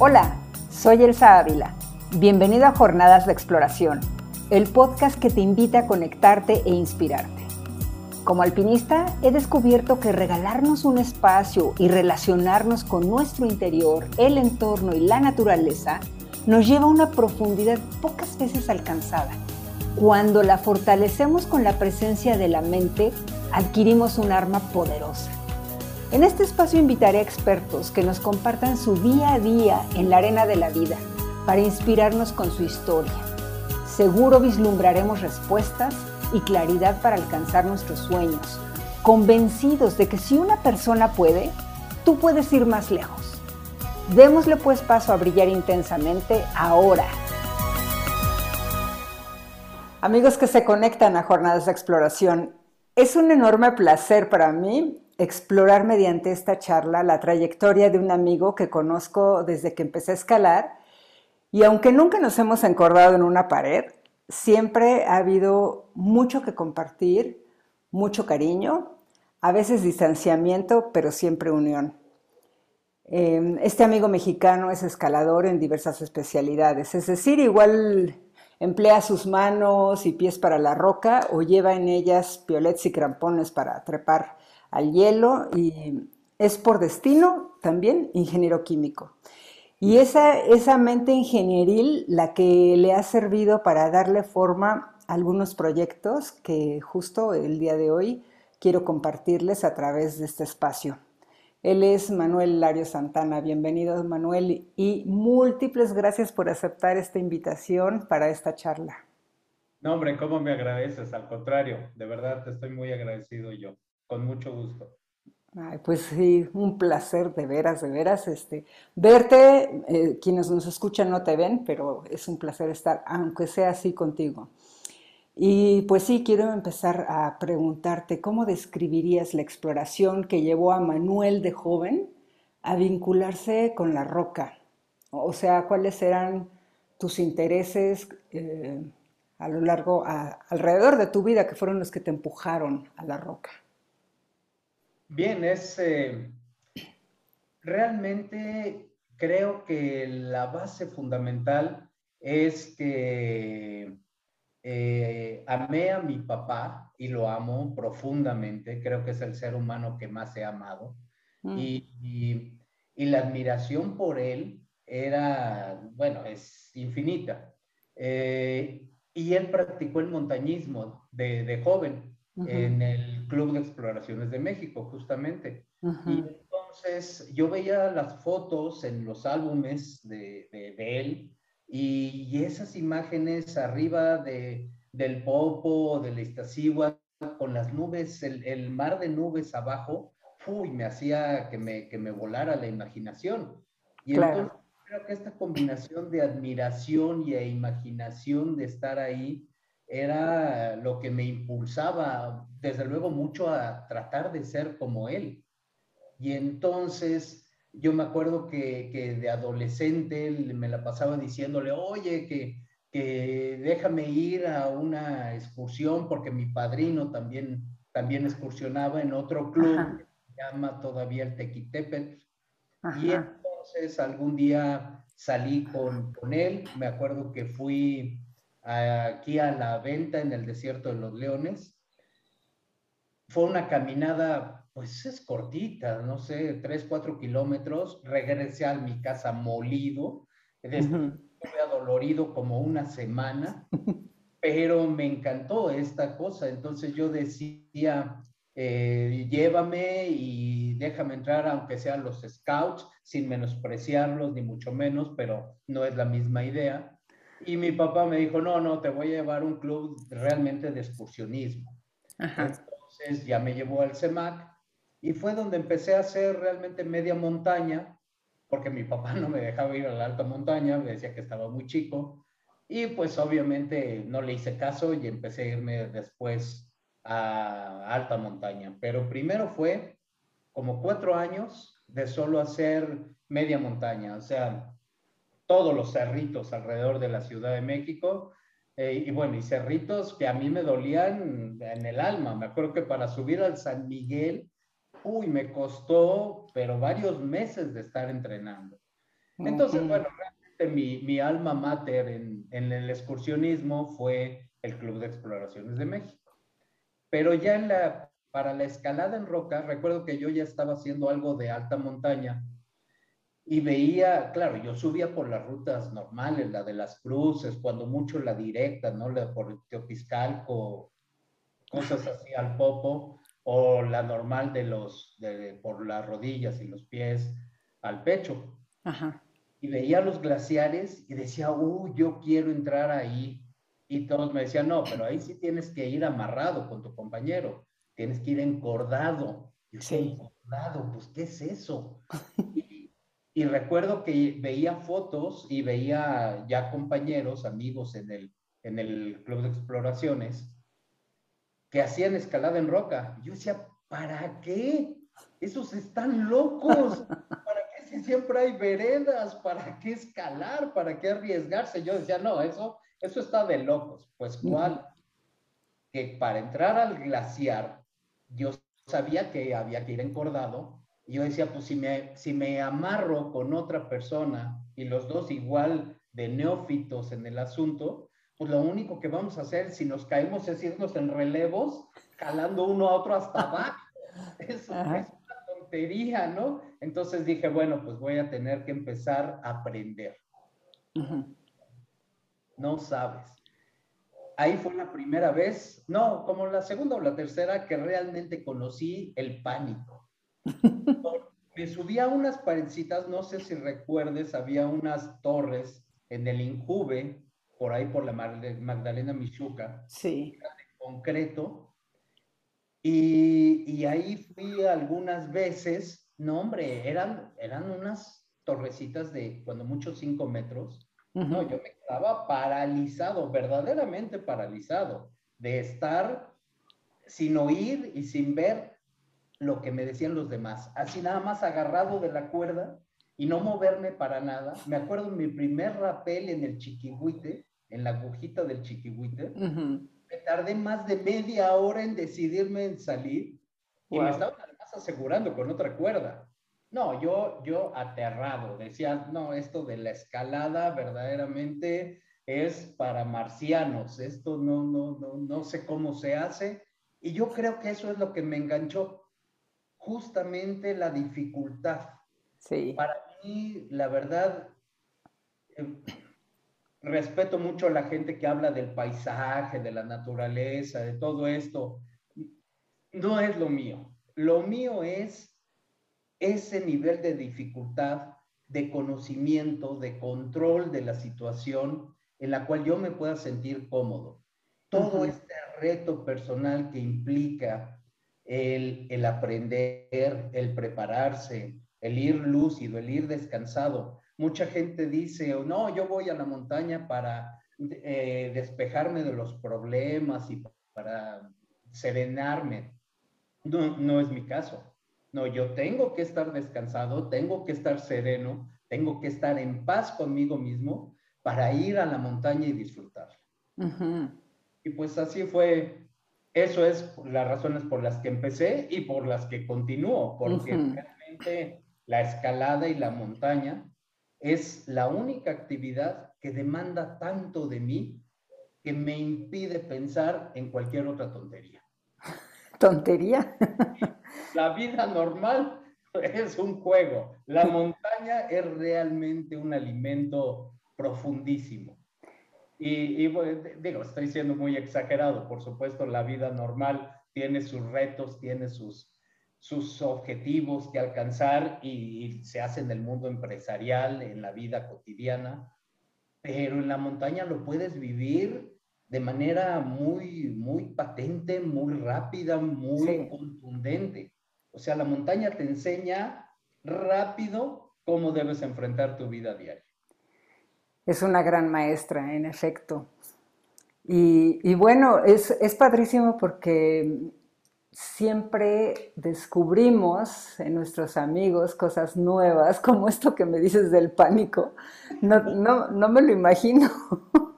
Hola, soy Elsa Ávila. Bienvenido a Jornadas de Exploración, el podcast que te invita a conectarte e inspirarte. Como alpinista, he descubierto que regalarnos un espacio y relacionarnos con nuestro interior, el entorno y la naturaleza nos lleva a una profundidad pocas veces alcanzada. Cuando la fortalecemos con la presencia de la mente, adquirimos un arma poderosa en este espacio invitaré a expertos que nos compartan su día a día en la arena de la vida para inspirarnos con su historia. Seguro vislumbraremos respuestas y claridad para alcanzar nuestros sueños, convencidos de que si una persona puede, tú puedes ir más lejos. Démosle pues paso a brillar intensamente ahora. Amigos que se conectan a Jornadas de Exploración, es un enorme placer para mí explorar mediante esta charla la trayectoria de un amigo que conozco desde que empecé a escalar y aunque nunca nos hemos encordado en una pared, siempre ha habido mucho que compartir, mucho cariño, a veces distanciamiento, pero siempre unión. Em, este amigo mexicano es escalador en diversas especialidades, es decir, igual emplea sus manos y pies para la roca o lleva en ellas piolets y crampones para trepar al hielo y es por destino también ingeniero químico. Y esa, esa mente ingenieril la que le ha servido para darle forma a algunos proyectos que justo el día de hoy quiero compartirles a través de este espacio. Él es Manuel Lario Santana. Bienvenido, Manuel, y múltiples gracias por aceptar esta invitación para esta charla. No, hombre, ¿cómo me agradeces? Al contrario, de verdad te estoy muy agradecido yo. Con mucho gusto. Ay, pues sí, un placer, de veras, de veras, este, verte, eh, quienes nos escuchan no te ven, pero es un placer estar, aunque sea así contigo. Y pues sí, quiero empezar a preguntarte, ¿cómo describirías la exploración que llevó a Manuel de joven a vincularse con la roca? O sea, ¿cuáles eran tus intereses eh, a lo largo, alrededor de tu vida, que fueron los que te empujaron a la roca? Bien, es eh, realmente creo que la base fundamental es que eh, amé a mi papá y lo amo profundamente. Creo que es el ser humano que más he amado. Mm. Y, la admiración por él era, bueno, es infinita. Eh, y él practicó el montañismo de joven en el Club de Exploraciones de México, justamente. Y entonces yo veía las fotos en los álbumes de, de, él y, esas imágenes arriba de, del Popo, del Iztaccíhuatl, con las nubes, el, el, mar de nubes abajo, uy, me hacía que me, que me volara la imaginación. Y entonces creo que esta combinación de admiración y de imaginación de estar ahí, era lo que me impulsaba, desde luego, mucho a tratar de ser como él. Y entonces yo me acuerdo que, de adolescente me la pasaba diciéndole, oye, que, que déjame ir a una excursión, porque mi padrino también, también excursionaba en otro club, que se llama todavía el Tequitepet. Y entonces algún día salí con, con él, me acuerdo que fui aquí a la venta en el desierto de los leones. Fue una caminada, pues es cortita, no sé, tres, cuatro kilómetros. Regresé a mi casa molido, estuve adolorido como una semana, pero me encantó esta cosa. Entonces yo decía, eh, llévame y déjame entrar, aunque sean los scouts, sin menospreciarlos, ni mucho menos, pero no es la misma idea. Y mi papá me dijo, no, no, te voy a llevar a un club realmente de excursionismo. Entonces ya me llevó al CEMAC y fue donde empecé a hacer realmente media montaña, porque mi papá no me dejaba ir a la alta montaña, me decía que estaba muy chico. Y pues obviamente no le hice caso y empecé a irme después a alta montaña. Pero primero fue como cuatro años de solo hacer media montaña, o sea, todos los cerritos alrededor de la Ciudad de México. Eh, y bueno, y cerritos que a mí me dolían en el alma. Me acuerdo que para subir al San Miguel, uy, me costó, pero varios meses de estar entrenando. Entonces, bueno, realmente mi, mi alma mater en, en, el excursionismo fue el Club de Exploraciones de México. Pero ya en la, para la escalada en roca, recuerdo que yo ya estaba haciendo algo de alta montaña y veía, claro, yo subía por las rutas normales, la de las cruces, cuando mucho la directa, ¿no? La por Teopiscalco, cosas así al popo, o la normal de los, de, por las rodillas y los pies al pecho. Ajá. Y veía los glaciares y decía, uh, yo quiero entrar ahí. Y todos me decían, no, pero ahí sí tienes que ir amarrado con tu compañero, tienes que ir encordado. Y sí. encordado, pues, ¿qué es eso? Y recuerdo que veía fotos y veía ya compañeros, amigos en el, en el club de exploraciones que hacían escalada en roca. yo decía, ¿para qué? Esos están locos. ¿Para qué si siempre hay veredas? ¿Para qué escalar? ¿Para qué arriesgarse? Yo decía, no, eso, eso está de locos. Pues cuál? Que para entrar al glaciar, yo sabía que había que ir encordado y yo decía, pues si me, si me amarro con otra persona y los dos igual de neófitos en el asunto, pues lo único que vamos a hacer si nos caemos es irnos en relevos, jalando uno a otro hasta abajo. Eso es una tontería, ¿no? Entonces dije, bueno, pues voy a tener que empezar a aprender. No sabes. Ahí fue la primera vez, no, como la segunda o la tercera, que realmente conocí el pánico me subí a unas paredcitas, no sé si recuerdes, había unas torres en el Injuve, por ahí por la Magdalena Michuca, sí. de concreto, y, y, ahí fui algunas veces, no hombre, eran, eran unas torrecitas de cuando mucho cinco metros, no, yo me estaba paralizado, verdaderamente paralizado, de estar sin oír y sin ver lo que me decían los demás, así nada más agarrado de la cuerda y no moverme para nada. Me acuerdo mi primer rapel en el chiquihuite, en la agujita del chiquihuite, me tardé más de media hora en decidirme en salir y me estaba además asegurando con otra cuerda. No, yo, yo aterrado, decía, no, esto de la escalada verdaderamente es para marcianos, esto no, no, no, no sé cómo se hace. Y yo creo que eso es lo que me enganchó, justamente la dificultad. Sí. Para mí, la verdad, eh, respeto mucho a la gente que habla del paisaje, de la naturaleza, de todo esto. No es lo mío. Lo mío es ese nivel de dificultad, de conocimiento, de control de la situación en la cual yo me pueda sentir cómodo. Todo este reto personal que implica el, aprender, el prepararse, el ir lúcido, el ir descansado. Mucha gente dice, no, yo voy a la montaña para eh, despejarme de los problemas y para serenarme. No, no es mi caso. No, yo tengo que estar descansado, tengo que estar sereno, tengo que estar en paz conmigo mismo para ir a la montaña y disfrutar. Y pues así fue eso es las razones por las que empecé y por las que continúo, porque realmente la escalada y la montaña es la única actividad que demanda tanto de mí que me impide pensar en cualquier otra tontería. ¿Tontería? La vida normal es un juego. La montaña es realmente un alimento profundísimo. Y, digo, estoy siendo muy exagerado, por supuesto, la vida normal tiene sus retos, tiene sus, sus objetivos que alcanzar y, se hace en el mundo empresarial, en la vida cotidiana, pero en la montaña lo puedes vivir de manera muy, muy patente, muy rápida, muy contundente. O sea, la montaña te enseña rápido cómo debes enfrentar tu vida diaria es una gran maestra, en efecto. Y, bueno, es, padrísimo porque siempre descubrimos en nuestros amigos cosas nuevas, como esto que me dices del pánico. No, no, me lo imagino.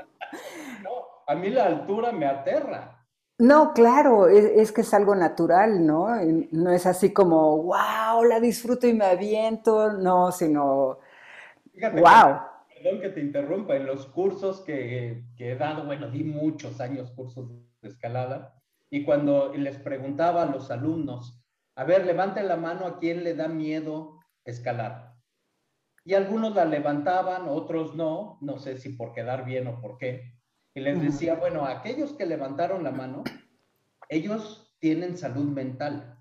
No, a mí la altura me aterra. No, claro, es, es, que es algo natural, ¿no? No es así como, wow, la disfruto y me aviento, no, sino wow. Perdón que te interrumpa, en los cursos que, que he dado, bueno, di muchos años cursos de escalada, y cuando les preguntaba a los alumnos, a ver, levanten la mano a quién le da miedo escalar. Y algunos la levantaban, otros no, no sé si por quedar bien o por qué. Y les decía, bueno, aquellos que levantaron la mano, ellos tienen salud mental.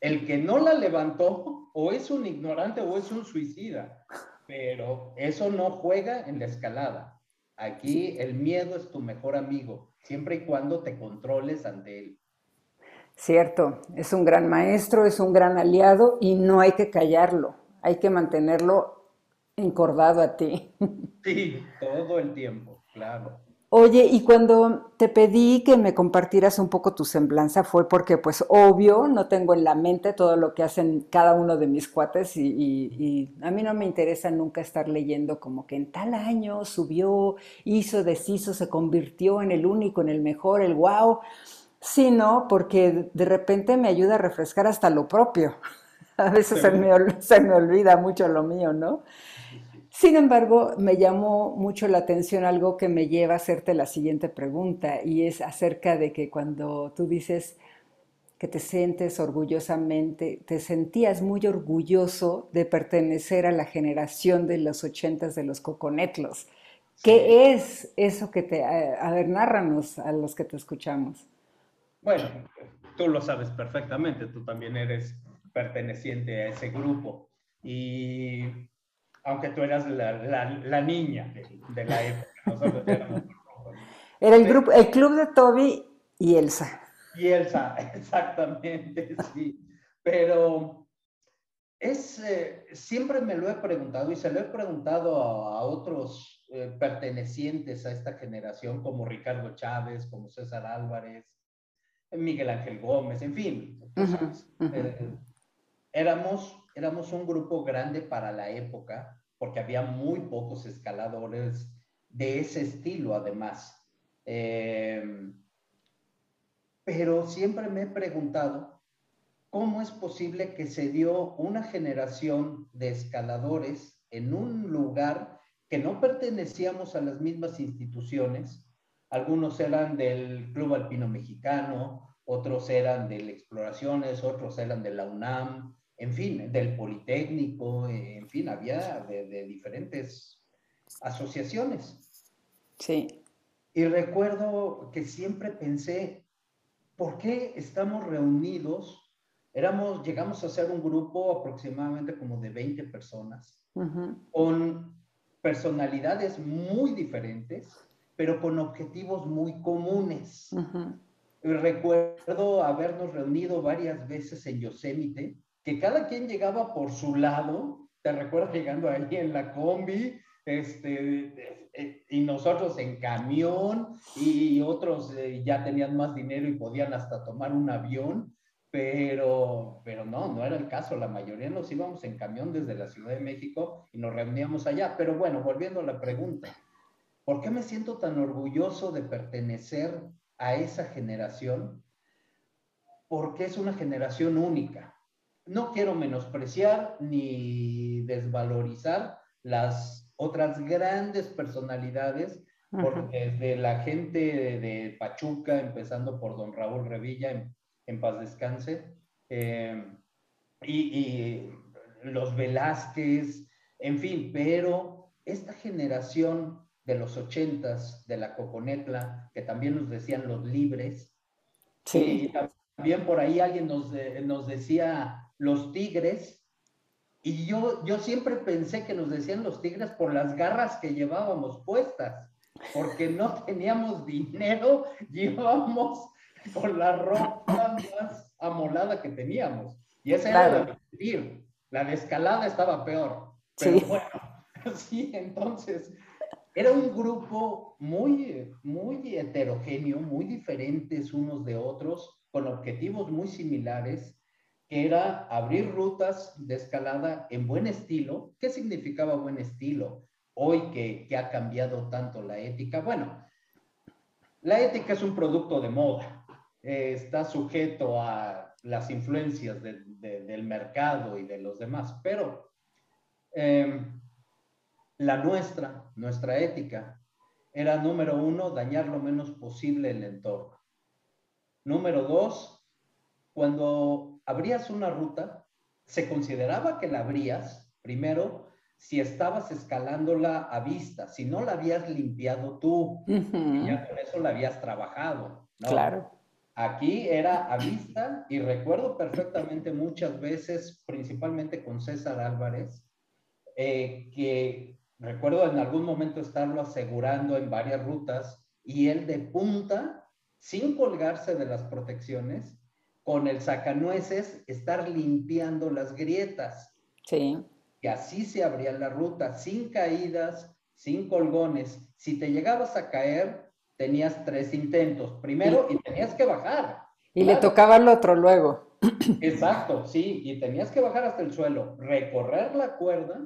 El que no la levantó o es un ignorante o es un suicida, pero eso no juega en la escalada. Aquí el miedo es tu mejor amigo, siempre y cuando te controles ante él. Cierto, es un gran maestro, es un gran aliado y no hay que callarlo, hay que mantenerlo encordado a ti. Sí, todo el tiempo, claro. Oye, y cuando te pedí que me compartieras un poco tu semblanza fue porque, pues, obvio, no tengo en la mente todo lo que hacen cada uno de mis cuates y, a mí no me interesa nunca estar leyendo como que en tal año subió, hizo, deshizo, se convirtió en el único, en el mejor, el wow, sino porque de repente me ayuda a refrescar hasta lo propio. A veces se me, se me olvida mucho lo mío, ¿no? Sin embargo, me llamó mucho la atención algo que me lleva a hacerte la siguiente pregunta y es acerca de que cuando tú dices que te sientes orgullosamente, te sentías muy orgulloso de pertenecer a la generación de los ochentas de los coconetlos. ¿Qué es eso que te... A ver, nárranos a los que te escuchamos. Bueno, tú lo sabes perfectamente, tú también eres perteneciente a ese grupo. Y aunque tú eras la, niña de, la época. Era el, grupo, el club de Toby y Elsa. Y Elsa, exactamente, sí. Pero es, eh, siempre me lo he preguntado y se lo he preguntado a, otros eh, pertenecientes a esta generación, como Ricardo Chávez, como César Álvarez, Miguel Ángel Gómez, en fin. Eh, éramos éramos un grupo grande para la época, porque había muy pocos escaladores de ese estilo, además. Em, pero siempre me he preguntado cómo es posible que se dio una generación de escaladores en un lugar que no pertenecíamos a las mismas instituciones. Algunos eran del Club Alpino Mexicano, otros eran de Exploraciones, otros eran de la UNAM, en fin, del Politécnico, en fin, había de, diferentes asociaciones. Sí. Y recuerdo que siempre pensé, ¿por qué estamos reunidos? Éramos, llegamos a ser un grupo aproximadamente como de 20 personas, con personalidades muy diferentes, pero con objetivos muy comunes. Recuerdo habernos reunido varias veces en Yosemite que cada quien llegaba por su lado, te recuerdas llegando ahí en la combi, este, eh, y nosotros en camión, y otros eh, ya tenían más dinero y podían hasta tomar un avión, pero, pero no, no era el caso, la mayoría nos íbamos en camión desde la Ciudad de México y nos reuníamos allá, pero bueno, volviendo a la pregunta, ¿por qué me siento tan orgulloso de pertenecer a esa generación? Porque es una generación única no quiero menospreciar ni desvalorizar las otras grandes personalidades, porque desde la gente de, Pachuca, empezando por don Raúl Revilla, en, paz descanse, eh, y, los Velázquez, en fin, pero esta generación de los ochentas, de la Coconetla, que también nos decían los libres, sí. y también por ahí alguien nos, nos decía los tigres, y yo, yo siempre pensé que nos decían los tigres por las garras que llevábamos puestas, porque no teníamos dinero, llevábamos con la ropa más amolada que teníamos. Y esa era la de La de escalada estaba peor. Pero sí. bueno, sí, entonces era un grupo muy, muy heterogéneo, muy diferentes unos de otros, con objetivos muy similares era abrir rutas de escalada en buen estilo. ¿Qué significaba buen estilo? Hoy que, ha cambiado tanto la ética. Bueno, la ética es un producto de moda. Eh, está sujeto a las influencias del mercado y de los demás, pero em, La nuestra, nuestra ética, era número uno, dañar lo menos posible el entorno. Número dos, cuando abrías una ruta, se consideraba que la abrías, primero, si estabas escalándola a vista, si no la habías limpiado tú, y ya por eso la habías trabajado. Claro. Aquí era a vista y recuerdo perfectamente muchas veces, principalmente con César Álvarez, eh, que recuerdo en algún momento estarlo asegurando en varias rutas y él de punta, sin colgarse de las protecciones, con el sacanueces, estar limpiando las grietas. Sí. Y así se abría la ruta, sin caídas, sin colgones. Si te llegabas a caer, tenías tres intentos. Primero, y, tenías que bajar. Y le tocaba al otro luego. Exacto, sí, y tenías que bajar hasta el suelo, recorrer la cuerda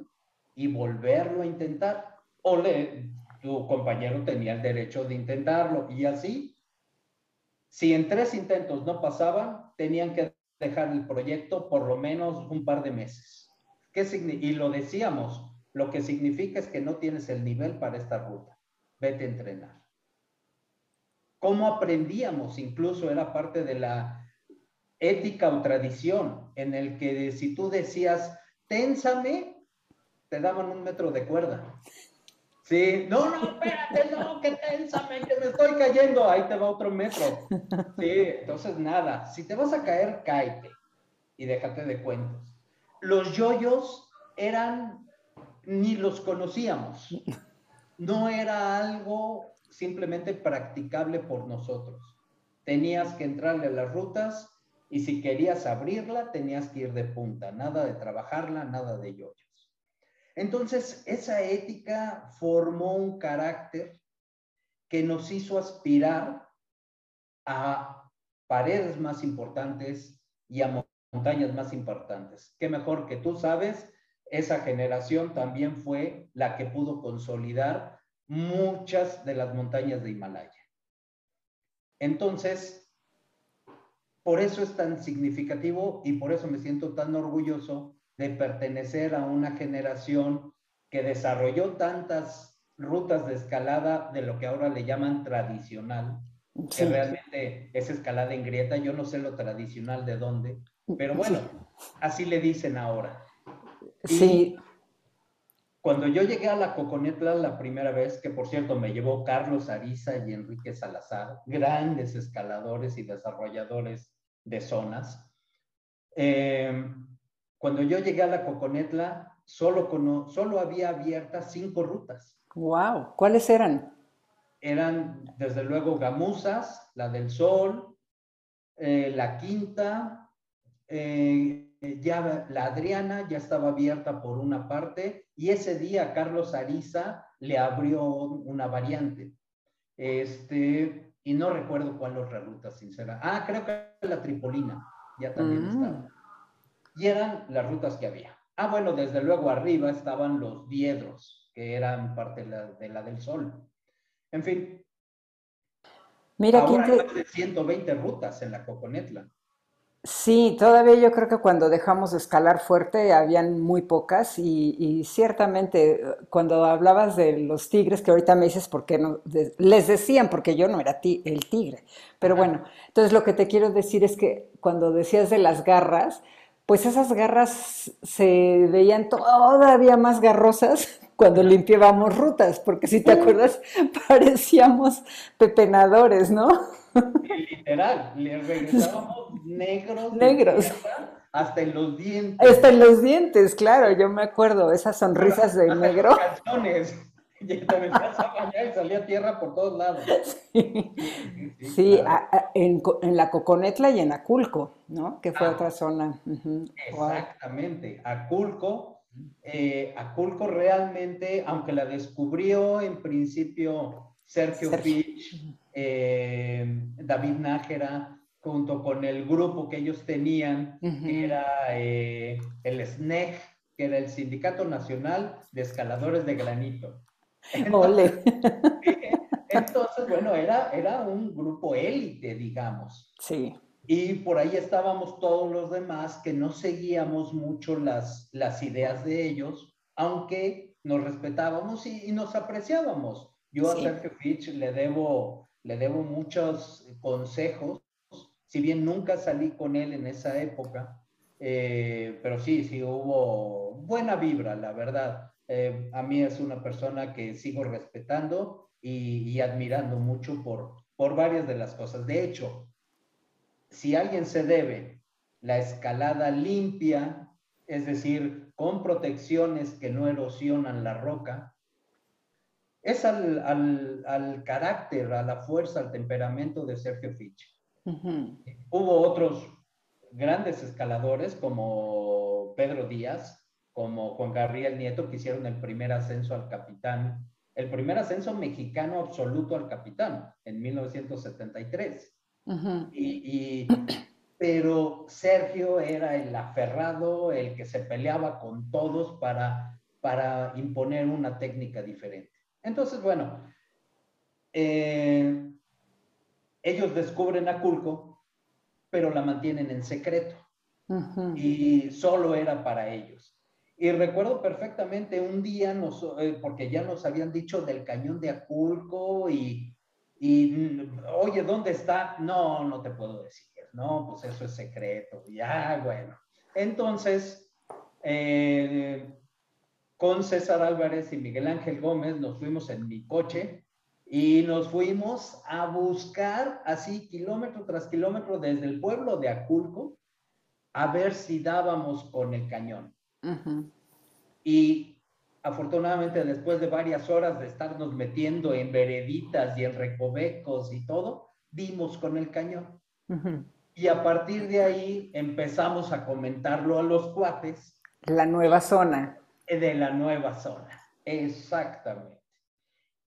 y volverlo a intentar. O le, tu compañero tenía el derecho de intentarlo. Y así, si en tres intentos no pasaban, tenían que dejar el proyecto por lo menos un par de meses. ¿Qué y lo decíamos, lo que significa es que no tienes el nivel para esta ruta. Vete a entrenar. ¿Cómo aprendíamos? Incluso era parte de la ética o tradición en el que si tú decías, ténsame, te daban un metro de cuerda. Sí, no, no, espérate, no, que ténsame, que me estoy cayendo, ahí te va otro metro. Sí, entonces nada, si te vas a caer, cáete y déjate de cuentos. Los yoyos eran, ni los conocíamos. No era algo simplemente practicable por nosotros. Tenías que entrarle a las rutas y si querías abrirla, tenías que ir de punta, nada de trabajarla, nada de yoyos. Entonces, esa ética formó un carácter que nos hizo aspirar a paredes más importantes y a montañas más importantes. Qué mejor que tú sabes, esa generación también fue la que pudo consolidar muchas de las montañas de Himalaya. Entonces, por eso es tan significativo y por eso me siento tan orgulloso de pertenecer a una generación que desarrolló tantas rutas de escalada de lo que ahora le llaman tradicional, que realmente es escalada en grieta, yo no sé lo tradicional de dónde, pero bueno, así le dicen ahora. Sí. Cuando yo llegué a la Coconetla la primera vez, que por cierto me llevó Carlos Ariza y Enrique Salazar, grandes escaladores y desarrolladores de zonas, eh, cuando yo llegué a la Coconetla, solo, solo había abiertas cinco rutas. ¡Wow! ¿Cuáles eran? Eran, desde luego, Gamuzas, la del Sol, eh, la Quinta, eh, eh, ya la Adriana ya estaba abierta por una parte y ese día Carlos Ariza le abrió una variante. Este, y no recuerdo cuál otra ruta, sincera. Ah, creo que la Tripolina ya también mm. estaba. Y eran las rutas que había. Ah, bueno, desde luego arriba estaban los diedros, que eran parte de la, del Sol. En fin. Mira, Ahora hay más de 120 rutas en la Coconetla. Sí, todavía yo creo que cuando dejamos de escalar fuerte habían muy pocas y, ciertamente cuando hablabas de los tigres, que ahorita me dices por qué no, les decían porque yo no era el tigre, pero bueno, entonces lo que te quiero decir es que cuando decías de las garras, pues esas garras se veían todavía más garrosas cuando limpiábamos rutas, porque si te acuerdas parecíamos pepenadores, ¿no? Literal, le regresábamos negros. Negros. Hasta en los dientes. Hasta en los dientes, claro, yo me acuerdo, esas sonrisas de negro. Y te metías a bañar y salía tierra por todos lados. Sí, en, la Coconetla y en Aculco, ¿no? Que fue ah. otra zona. Exactamente. Aculco, eh, Aculco realmente, aunque la descubrió en principio Sergio, Sergio. Eh, David Nájera, junto con el grupo que ellos tenían, que era eh, el SNEG, que era el Sindicato Nacional de Escaladores de Granito. Entonces, entonces bueno, era, era un grupo élite, digamos. Sí. Y por ahí estábamos todos los demás que no seguíamos mucho las, las ideas de ellos, aunque nos respetábamos y, nos apreciábamos. Yo a Sergio Fitch le debo, le debo muchos consejos, si bien nunca salí con él en esa época, eh, pero sí, sí hubo buena vibra, la verdad. Eh, a mí es una persona que sigo respetando y, admirando mucho por, por varias de las cosas. De hecho, si alguien se debe la escalada limpia, es decir, con protecciones que no erosionan la roca, es al, al, carácter, a la fuerza, al temperamento de Sergio Fitch. Hubo otros grandes escaladores como Pedro Díaz, como Juan Gabriel Nieto, que hicieron el primer ascenso al capitán, el primer ascenso mexicano absoluto al capitán en 1973. y, pero Sergio era el aferrado, el que se peleaba con todos para, para imponer una técnica diferente. Entonces, bueno, eh, ellos descubren a Culco, pero la mantienen en secreto. Y solo era para ellos. Y recuerdo perfectamente un día, eh, porque ya nos habían dicho del cañón de Aculco y, y, oye, ¿dónde está? No, no te puedo decir. No, pues eso es secreto. Ya, bueno. Entonces, eh, con César Álvarez y Miguel Ángel Gómez nos fuimos en mi coche y nos fuimos a buscar así kilómetro tras kilómetro desde el pueblo de Aculco a ver si dábamos con el cañón. Y afortunadamente después de varias horas de estarnos metiendo en vereditas y en recovecos y todo, dimos con el cañón. Y a partir de ahí empezamos a comentarlo a los cuates. La nueva zona. De la nueva zona, exactamente.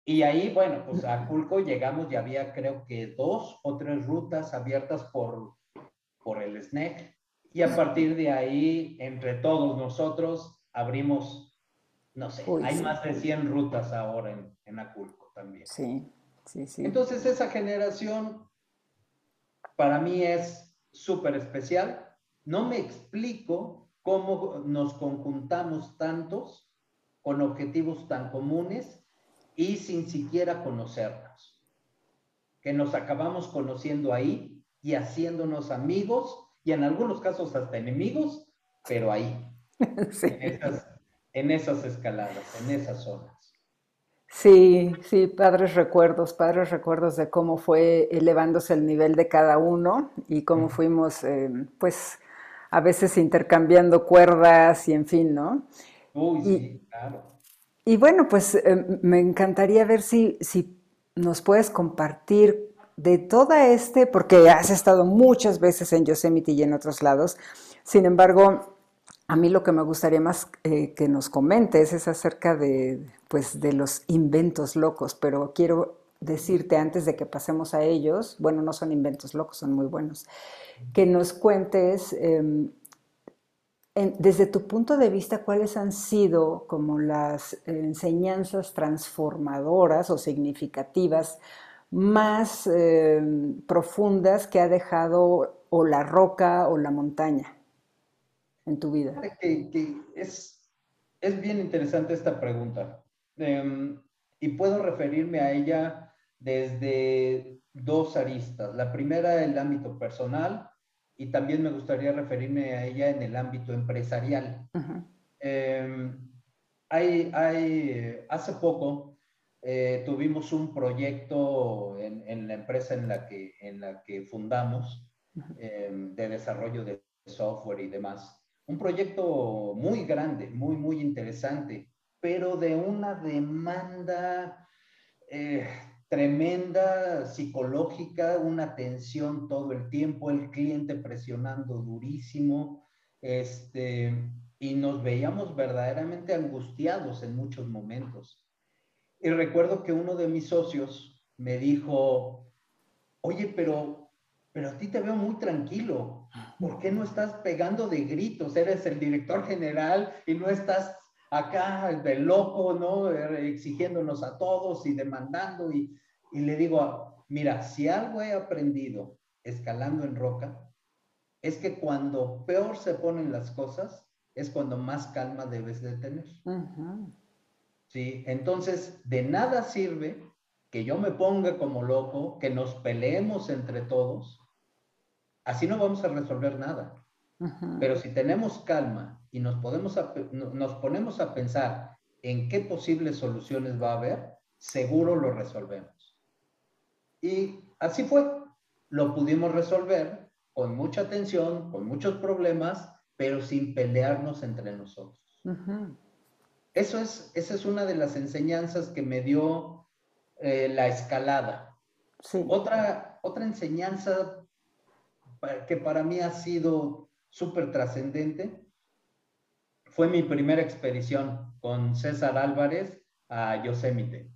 Y ahí, bueno, pues a Culco llegamos y había creo que dos o tres rutas abiertas por, por el SNEC. Y a partir de ahí, entre todos nosotros, abrimos, no sé, hay más de 100 rutas ahora en, en Aculco también. Sí, sí, sí. Entonces esa generación para mí es súper especial. No me explico cómo nos conjuntamos tantos con objetivos tan comunes y sin siquiera conocernos. Que nos acabamos conociendo ahí y haciéndonos amigos y en algunos casos hasta enemigos, pero ahí. en, esas, escaladas, en esas zonas. Sí, sí, padres recuerdos, padres recuerdos de cómo fue elevándose el nivel de cada uno y cómo fuimos, eh, pues, a veces intercambiando cuerdas y en fin, ¿no? Uy, sí, claro. Y bueno, pues eh, me encantaría ver si, si nos puedes compartir de toda este, porque has estado muchas veces en Yosemite y en otros lados, sin embargo, a mí lo que me gustaría más eh, que nos comentes es acerca de, pues, de los inventos locos, pero quiero decirte antes de que pasemos a ellos, bueno, no son inventos locos, son muy buenos, que nos cuentes em, desde tu punto de vista cuáles han sido como las enseñanzas transformadoras o significativas más em, profundas que ha dejado o la roca o la montaña en tu vida? es, es bien interesante esta pregunta. Em, y puedo referirme a ella desde dos aristas. La primera, el ámbito personal, y también me gustaría referirme a ella en el ámbito empresarial. Em, hay, hay, hace poco eh, tuvimos un proyecto en, en, la empresa en la que, en la que fundamos em, de desarrollo de software y demás un proyecto muy grande, muy, muy interesante, pero de una demanda eh, tremenda psicológica, una tensión todo el tiempo, el cliente presionando durísimo, este, y nos veíamos verdaderamente angustiados en muchos momentos. Y recuerdo que uno de mis socios me dijo, oye, pero pero a ti te veo muy tranquilo. ¿Por qué no estás pegando de gritos? Eres el director general y no estás acá de loco, ¿no? Exigiéndonos a todos y demandando. Y, y le digo, mira, si algo he aprendido escalando en roca, es que cuando peor se ponen las cosas, es cuando más calma debes de tener. ¿Sí? Entonces, de nada sirve que yo me ponga como loco, que nos peleemos entre todos, así no vamos a resolver nada. Pero si tenemos calma y nos, podemos nos ponemos a pensar en qué posibles soluciones va a haber, seguro lo resolvemos. Y así fue. Lo pudimos resolver con mucha atención, con muchos problemas, pero sin pelearnos entre nosotros. Eso es, esa es una de las enseñanzas que me dio eh, la escalada. Otra, otra enseñanza que para mí ha sido súper trascendente fue mi primera expedición con César Álvarez a Yosemite.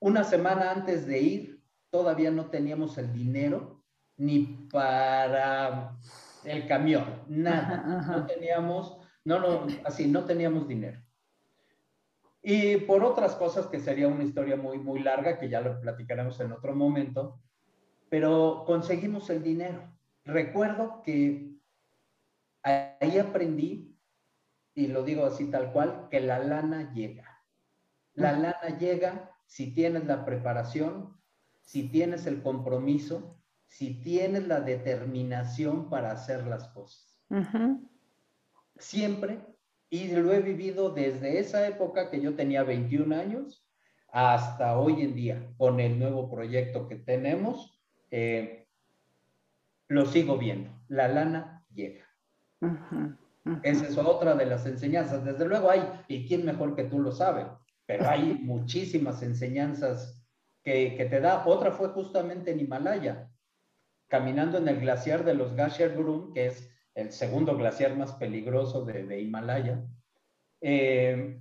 Una semana antes de ir, todavía no teníamos el dinero ni para el camión, nada. No teníamos, no, no, así, no teníamos dinero. Y por otras cosas que sería una historia muy, muy larga, que ya lo platicaremos en otro momento, pero conseguimos el dinero. Recuerdo que ahí aprendí, y lo digo así tal cual, que la lana llega. La lana llega si tienes la preparación, si tienes el compromiso, si tienes la determinación para hacer las cosas. Siempre, y lo he vivido desde esa época que yo tenía 21 años hasta hoy en día, con el nuevo proyecto que tenemos, eh, lo sigo viendo. La lana llega. Esa es otra de las enseñanzas. Desde luego hay, y quién mejor que tú lo sabe, pero hay muchísimas enseñanzas que, que te da. Otra fue justamente en Himalaya caminando en el glaciar de los Gasherbrum, que es el segundo glaciar más peligroso de, Himalaya. Eh,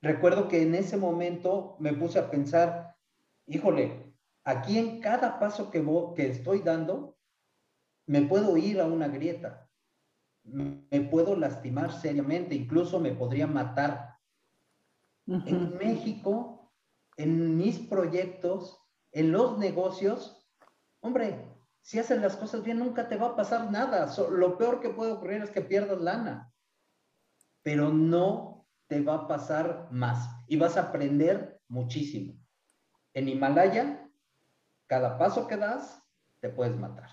recuerdo que en ese momento me puse a pensar, híjole, aquí en cada paso que, que estoy dando, me puedo ir a una grieta, me puedo lastimar seriamente, incluso me podría matar. En México, en mis proyectos, en los negocios, Hombre, si haces las cosas bien, nunca te va a pasar nada. lo peor que puede ocurrir es que pierdas lana. Pero no te va a pasar más. Y vas a aprender muchísimo. En Himalaya, cada paso que das, te puedes matar.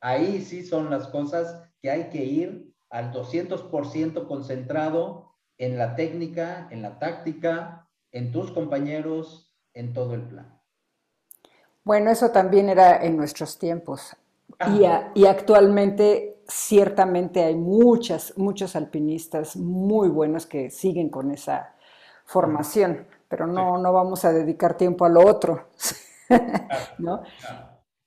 Ahí sí son las cosas que hay que ir al 200% concentrado en la técnica, en la táctica, en tus compañeros, en todo el plan. Bueno, eso también era en nuestros tiempos. Y, actualmente ciertamente hay muchas, muchos alpinistas muy buenos que siguen con esa formación, pero no, no vamos a dedicar tiempo a lo otro. ¿no?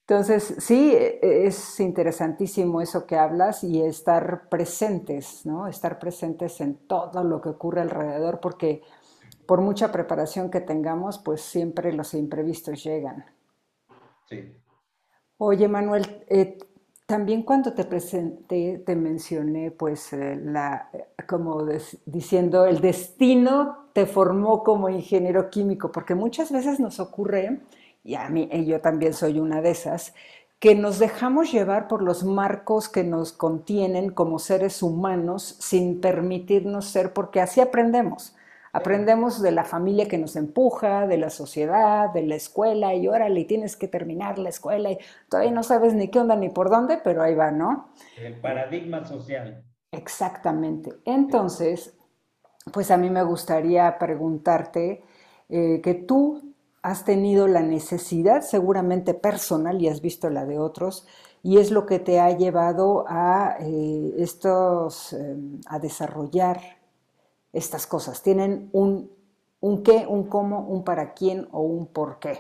Entonces, sí, es interesantísimo eso que hablas y estar presentes, ¿no? Estar presentes en todo lo que ocurre alrededor, porque por mucha preparación que tengamos, pues siempre los imprevistos llegan. Oye, Manuel, eh, también cuando te presenté, te mencioné, pues, eh, la, como diciendo, el destino te formó como ingeniero químico, porque muchas veces nos ocurre, y a mí, y yo también soy una de esas, que nos dejamos llevar por los marcos que nos contienen como seres humanos sin permitirnos ser, porque así aprendemos. Aprendemos de la familia que nos empuja, de la sociedad, de la escuela, y órale, tienes que terminar la escuela, y todavía no sabes ni qué onda ni por dónde, pero ahí va, ¿no? El paradigma social. Exactamente. Entonces, pues a mí me gustaría preguntarte eh, que tú has tenido la necesidad seguramente personal y has visto la de otros, y es lo que te ha llevado a eh, estos, eh, a desarrollar estas cosas. Tienen un, un qué, un cómo, un para quién o un por qué.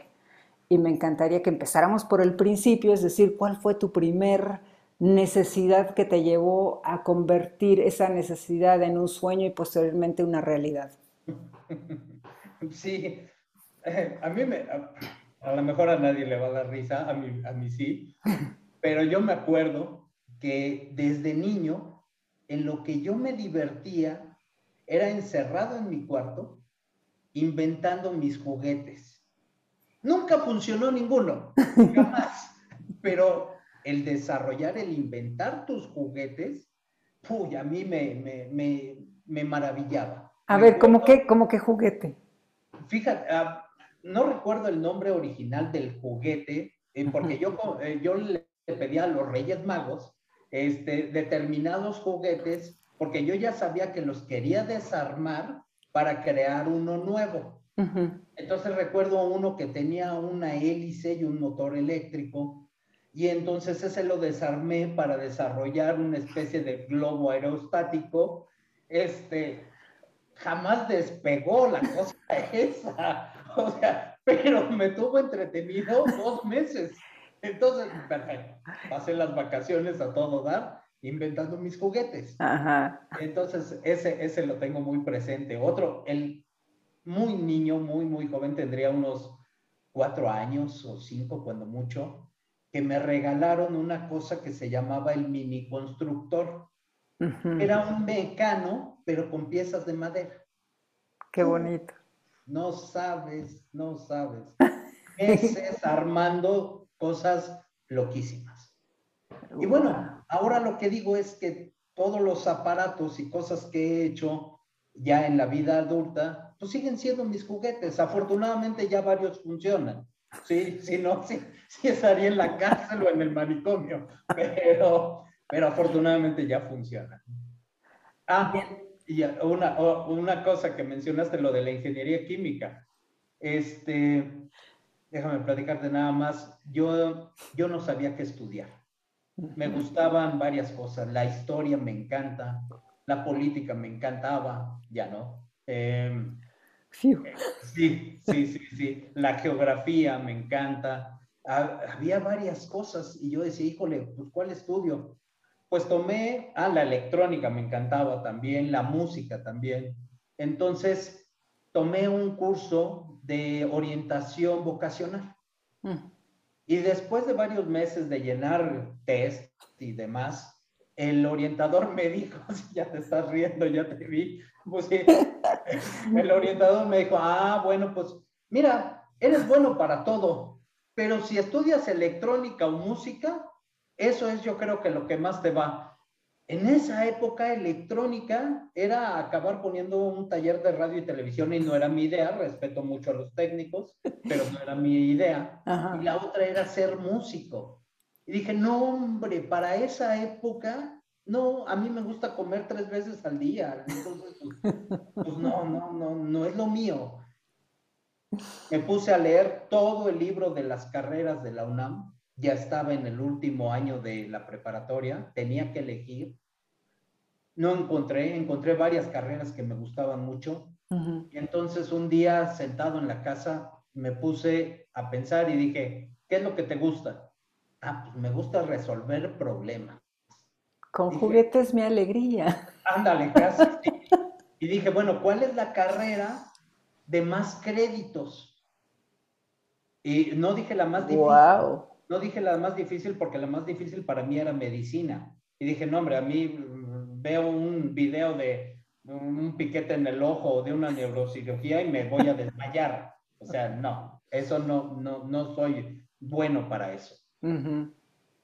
Y me encantaría que empezáramos por el principio, es decir, cuál fue tu primer necesidad que te llevó a convertir esa necesidad en un sueño y posteriormente una realidad. Sí, a mí me, a, lo mejor a nadie le va a dar risa, a mí, a mí sí, pero yo me acuerdo que desde niño, en lo que yo me divertía era encerrado en mi cuarto inventando mis juguetes. Nunca funcionó ninguno, jamás. Pero el desarrollar, el inventar tus juguetes, uy, a mí me, me, me, me maravillaba. A ver, ¿cómo qué, cómo qué juguete? Fíjate, ah, no recuerdo el nombre original del juguete, eh, porque yo, eh, yo le pedía a los Reyes Magos este, determinados juguetes, porque yo ya sabía que los quería desarmar para crear uno nuevo. Entonces recuerdo uno que tenía una hélice y un motor eléctrico, y entonces ese lo desarmé para desarrollar una especie de globo aerostático. Este, jamás despegó la cosa esa, o sea, pero me tuvo entretenido dos meses. Entonces, perfecto, pasé las vacaciones a todo dar inventando mis juguetes. Ajá. Entonces, ese, ese lo tengo muy presente. Otro, el muy niño, muy, muy joven, tendría unos cuatro años o cinco, cuando mucho, que me regalaron una cosa que se llamaba el mini constructor. Era un mecano, pero con piezas de madera. Qué bonito. No sabes, no sabes. Ese es armando cosas loquísimas. Y bueno, ahora lo que digo es que todos los aparatos y cosas que he hecho ya en la vida adulta, pues siguen siendo mis juguetes. Afortunadamente ya varios funcionan. Sí, si no, sí, estaría en la cárcel o en el manicomio, pero, pero afortunadamente ya funcionan. Ah, y una, una cosa que mencionaste, lo de la ingeniería química. Este, déjame platicarte nada más. Yo, yo no sabía qué estudiar. Me gustaban varias cosas. La historia me encanta, la política me encantaba, ya no. Em, sí, sí, sí, sí. La geografía me encanta. había varias cosas y yo decía, híjole, pues ¿cuál estudio? Pues tomé, ah, la electrónica me encantaba también, la música también. Entonces, tomé un curso de orientación vocacional. Mm. Y después de varios meses de llenar test y demás, el orientador me dijo, ya te estás riendo, ya te vi, pues sí, el orientador me dijo, ah, bueno, pues mira, eres bueno para todo, pero si estudias electrónica o música, eso es yo creo que lo que más te va. En esa época electrónica era acabar poniendo un taller de radio y televisión y no era mi idea, respeto mucho a los técnicos, pero no era mi idea. Y la otra era ser músico. Y dije, no, hombre, para esa época, no, a mí me gusta comer tres veces al día. Entonces, pues, pues, no, no, no, no es lo mío. Me puse a leer todo el libro de las carreras de la UNAM. Ya estaba en el último año de la preparatoria. Tenía que elegir. No encontré, encontré varias carreras que me gustaban mucho. Y entonces un día sentado en la casa me puse a pensar y dije, ¿qué es lo que te gusta? Ah, pues me gusta resolver problemas. Con juguetes mi alegría. Ándale, casi. Y dije, bueno, ¿cuál es la carrera de más créditos? Y no dije la más difícil. Wow. No dije la más difícil porque la más difícil para mí era medicina. Y dije, no, hombre, a mí veo un video de un piquete en el ojo o de una neurocirugía y me voy a desmayar. O sea, no, eso no, no, no soy bueno para eso.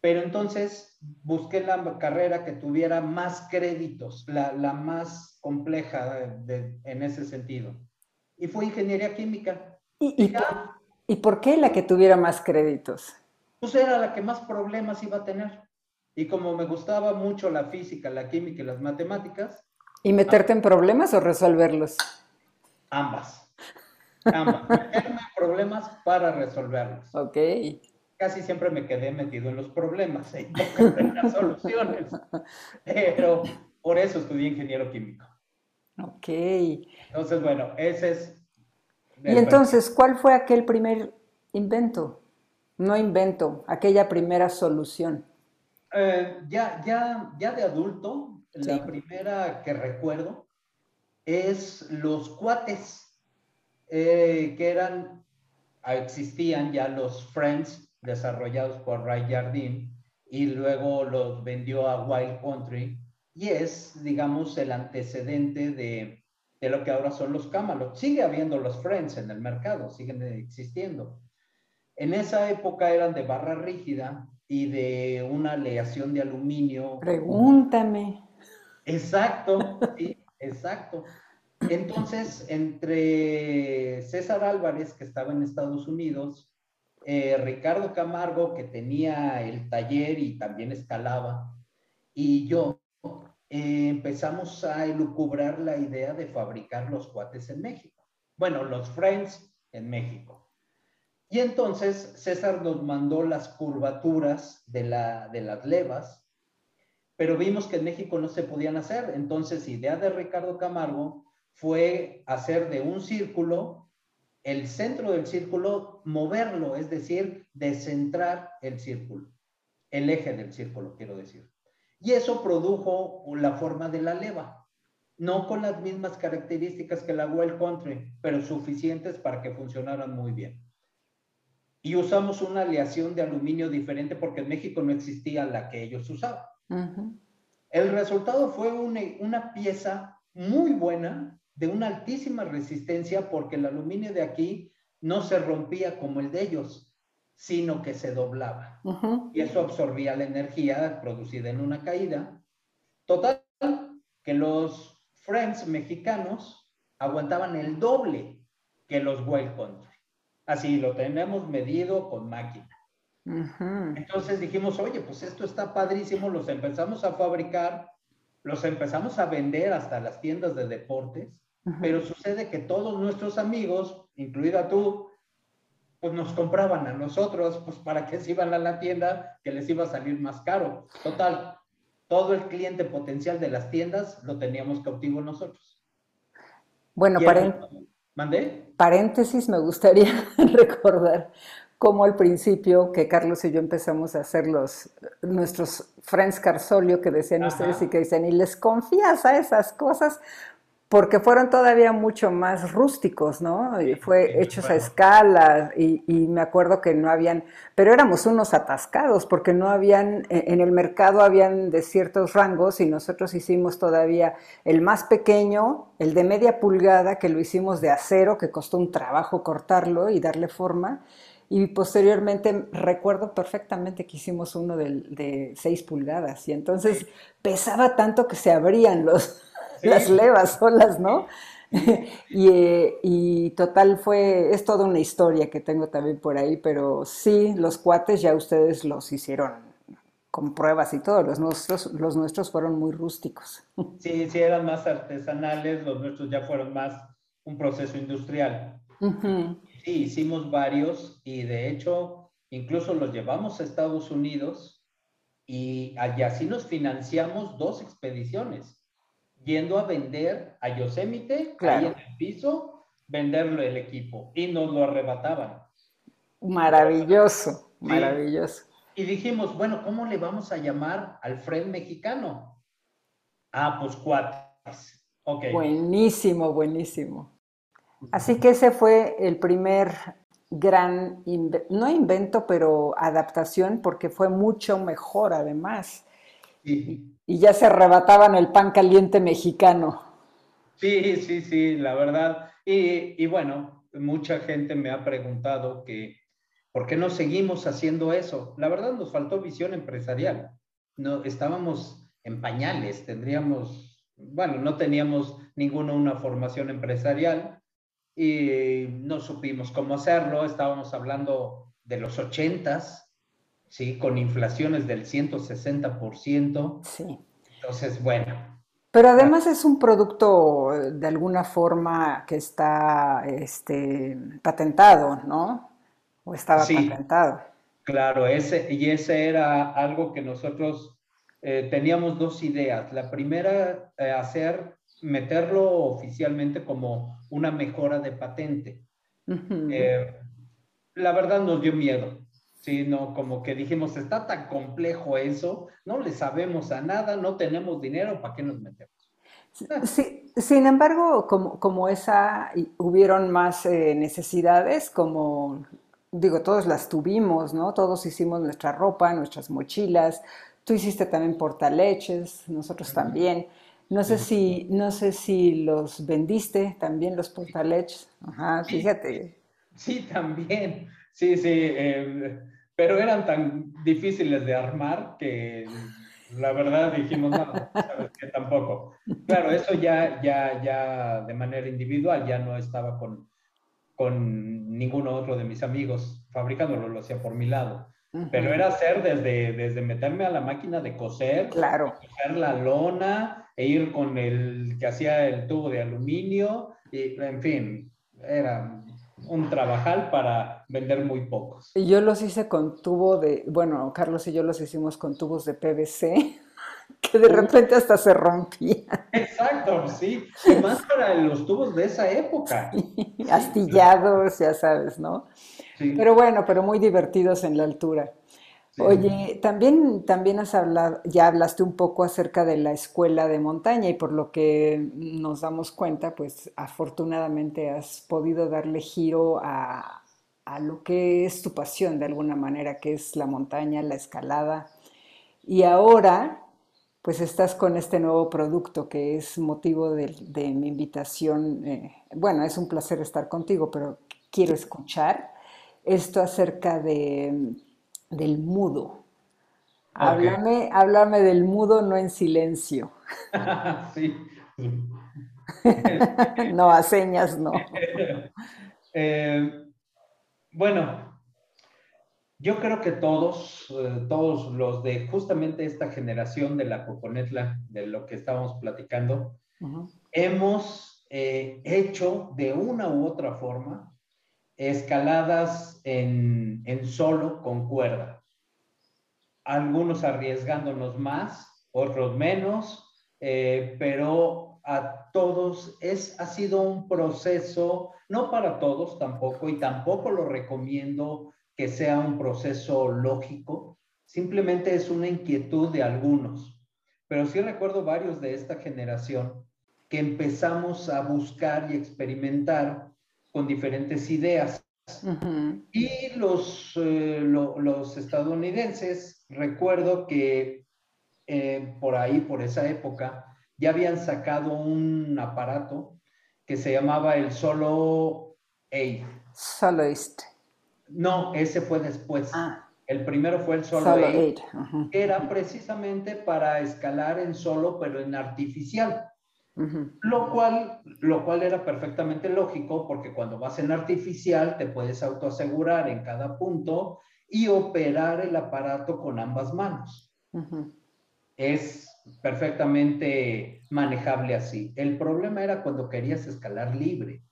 Pero entonces busqué la carrera que tuviera más créditos, la, más compleja en ese sentido. Y fue ingeniería química. ¿Y, y, por, qué la que tuviera más créditos? Pues era la que más problemas iba a tener. Y como me gustaba mucho la física, la química y las matemáticas. ¿Y meterte en problemas o resolverlos? Ambas. Ambas. Meterme en problemas para resolverlos. Ok casi siempre me quedé metido en los problemas y en las soluciones. Pero por eso estudié ingeniero químico. Ok. Entonces, bueno, ese es... Y entonces, ¿cuál fue aquel primer invento? No invento, aquella primera solución. Eh, ya, ya, ya de adulto, la primera que recuerdo es los cuates, eh, que eran, existían ya los Friends desarrollados por Ray Jardine y luego los vendió a Wild Country y es, digamos, el antecedente de, de lo que ahora son los Camelot. Sigue habiendo los Friends en el mercado, siguen existiendo. En esa época eran de barra rígida y de una aleación de aluminio. Pregúntame. Exacto, sí, exacto. Entonces, entre César Álvarez, que estaba en Estados Unidos, eh, Ricardo Camargo, que tenía el taller y también escalaba, y yo eh, empezamos a elucubrar la idea de fabricar los cuates en México. Bueno, los Friends en México. Y entonces César nos mandó las curvaturas de, la, de las levas, pero vimos que en México no se podían hacer. Entonces, idea de Ricardo Camargo fue hacer de un círculo, el centro del círculo, moverlo, es decir, descentrar el círculo, el eje del círculo, quiero decir. Y eso produjo la forma de la leva, no con las mismas características que la Well Country, pero suficientes para que funcionaran muy bien. Y usamos una aleación de aluminio diferente porque en México no existía la que ellos usaban. El resultado fue una, una pieza muy buena, de una altísima resistencia, porque el aluminio de aquí no se rompía como el de ellos sino que se doblaba. Y eso absorbía la energía producida en una caída. Total, que los Friends mexicanos aguantaban el doble que los Country. Así lo tenemos medido con máquina. Entonces dijimos, oye, pues esto está padrísimo, los empezamos a fabricar, los empezamos a vender hasta las tiendas de deportes, pero sucede que todos nuestros amigos, incluida tú, pues nos compraban a nosotros, pues para que se iban a la tienda, que les iba a salir más caro. Total, todo el cliente potencial de las tiendas lo teníamos cautivo nosotros. Bueno, paréntesis, me gustaría recordar cómo al principio que Carlos y yo empezamos a hacer los, nuestros Friends Carsolio que decían ustedes y que dicen, y les confías a esas cosas, porque fueron todavía mucho más rústicos, ¿no? Y fue hechos a escala y, me acuerdo que no habían, pero éramos unos atascados porque no habían, e, en el mercado habían de ciertos rangos y nosotros hicimos todavía el más pequeño, el de media pulgada, que lo hicimos de acero, que costó un trabajo cortarlo y darle forma. Y posteriormente recuerdo perfectamente que hicimos uno de, de seis pulgadas y entonces pesaba tanto que se abrían los, las levas solas, ¿no? y, y, total fue, es toda una historia que tengo también por ahí, pero sí, los cuates ya ustedes los hicieron con pruebas y todo, los nuestros, los nuestros fueron muy rústicos. Sí, sí, eran más artesanales, los nuestros ya fueron más un proceso industrial. Sí, hicimos varios y de hecho incluso los llevamos a Estados Unidos y allá sí nos financiamos dos expediciones yendo a vender a Yosemite, ahí en el piso, venderlo el equipo y nos lo arrebataban. Maravilloso, maravilloso. Y dijimos, bueno, ¿cómo le vamos a llamar al Fred mexicano? Ah, pues cuates. Okay. Buenísimo, buenísimo. Así que ese fue el primer gran, no invento, pero adaptación, porque fue mucho mejor además. Sí y ya se arrebataban el pan caliente mexicano. Sí, sí, sí, la verdad. Y, bueno, mucha gente me ha preguntado que, ¿por qué no seguimos haciendo eso? La verdad nos faltó visión empresarial. No, estábamos en pañales, tendríamos, bueno, no teníamos ninguna una formación empresarial y no supimos cómo hacerlo. Estábamos hablando de los ochentas, ¿sí? Con inflaciones del 160%. Sí. Entonces, bueno. Pero además es un producto eh, de alguna forma que está este, patentado, ¿no? O estaba patentado. Claro, ese, y ese era algo que nosotros eh, teníamos dos ideas. La primera, eh, hacer, meterlo oficialmente como una mejora de patente. la verdad nos dio miedo, Sí, no, como que dijimos, está tan complejo eso, no le sabemos a nada, no tenemos dinero, ¿para qué nos metemos? Sí, sin embargo, como, como esa, hubieron más eh, necesidades, como, digo, todos las tuvimos, ¿no? Todos hicimos nuestra ropa, nuestras mochilas, tú hiciste también portaleches, nosotros también. No sé si, no sé si los vendiste también los portaleches. Ajá, fíjate. Sí, también. Sí, sí, eh, pero eran tan difíciles de armar que La verdad dijimos, no, sabes que tampoco. Claro, eso ya, ya, ya de manera individual, ya no estaba con, con ninguno otro de mis amigos fabricándolo, lo hacía por mi lado. Pero era hacer desde, desde meterme a la máquina de coser, claro. coser la lona, e ir con el que hacía el tubo de aluminio, y en fin, era un trabajal para vender muy pocos. Y yo los hice con tubo de, bueno, Carlos y yo los hicimos con tubos de PVC, que de repente hasta se rompían. Exacto, sí. Y más para los tubos de esa época. astillados, ya sabes, ¿no? Sí. Pero bueno, pero muy divertidos en la altura. Oye, también, también has hablado, ya hablaste un poco acerca de la escuela de montaña y por lo que nos damos cuenta, pues afortunadamente has podido darle giro a, a lo que es tu pasión de alguna manera, que es la montaña, la escalada. Y ahora, pues estás con este nuevo producto que es motivo de, mi invitación. Eh, bueno, es un placer estar contigo, pero quiero escuchar esto acerca de del mudo. Háblame, del mudo, no en silencio. sí. no, a señas no. Eh, bueno, yo creo que todos, eh, todos los de justamente esta generación de la Coconetla, de lo que estábamos platicando, hemos eh, hecho de una u otra forma escaladas en, solo con cuerda. Algunos arriesgándonos más, otros menos, eh, pero a todos es, ha sido un proceso, no para todos tampoco, y tampoco lo recomiendo que sea un proceso lógico, simplemente es una inquietud de algunos. Pero sí recuerdo varios de esta generación que empezamos a buscar y experimentar con diferentes ideas. Y los, eh, los estadounidenses, recuerdo que eh, por ahí, por esa época, ya habían sacado un aparato que se llamaba el Solo Aid. Soloist. No, ese fue después. Ah. El primero fue el Solo, Aid, era precisamente para escalar en solo, pero en artificial lo, cual, lo cual era perfectamente lógico porque cuando vas en artificial te puedes autoasegurar en cada punto y operar el aparato con ambas manos. Es perfectamente manejable así. El problema era cuando querías escalar libre.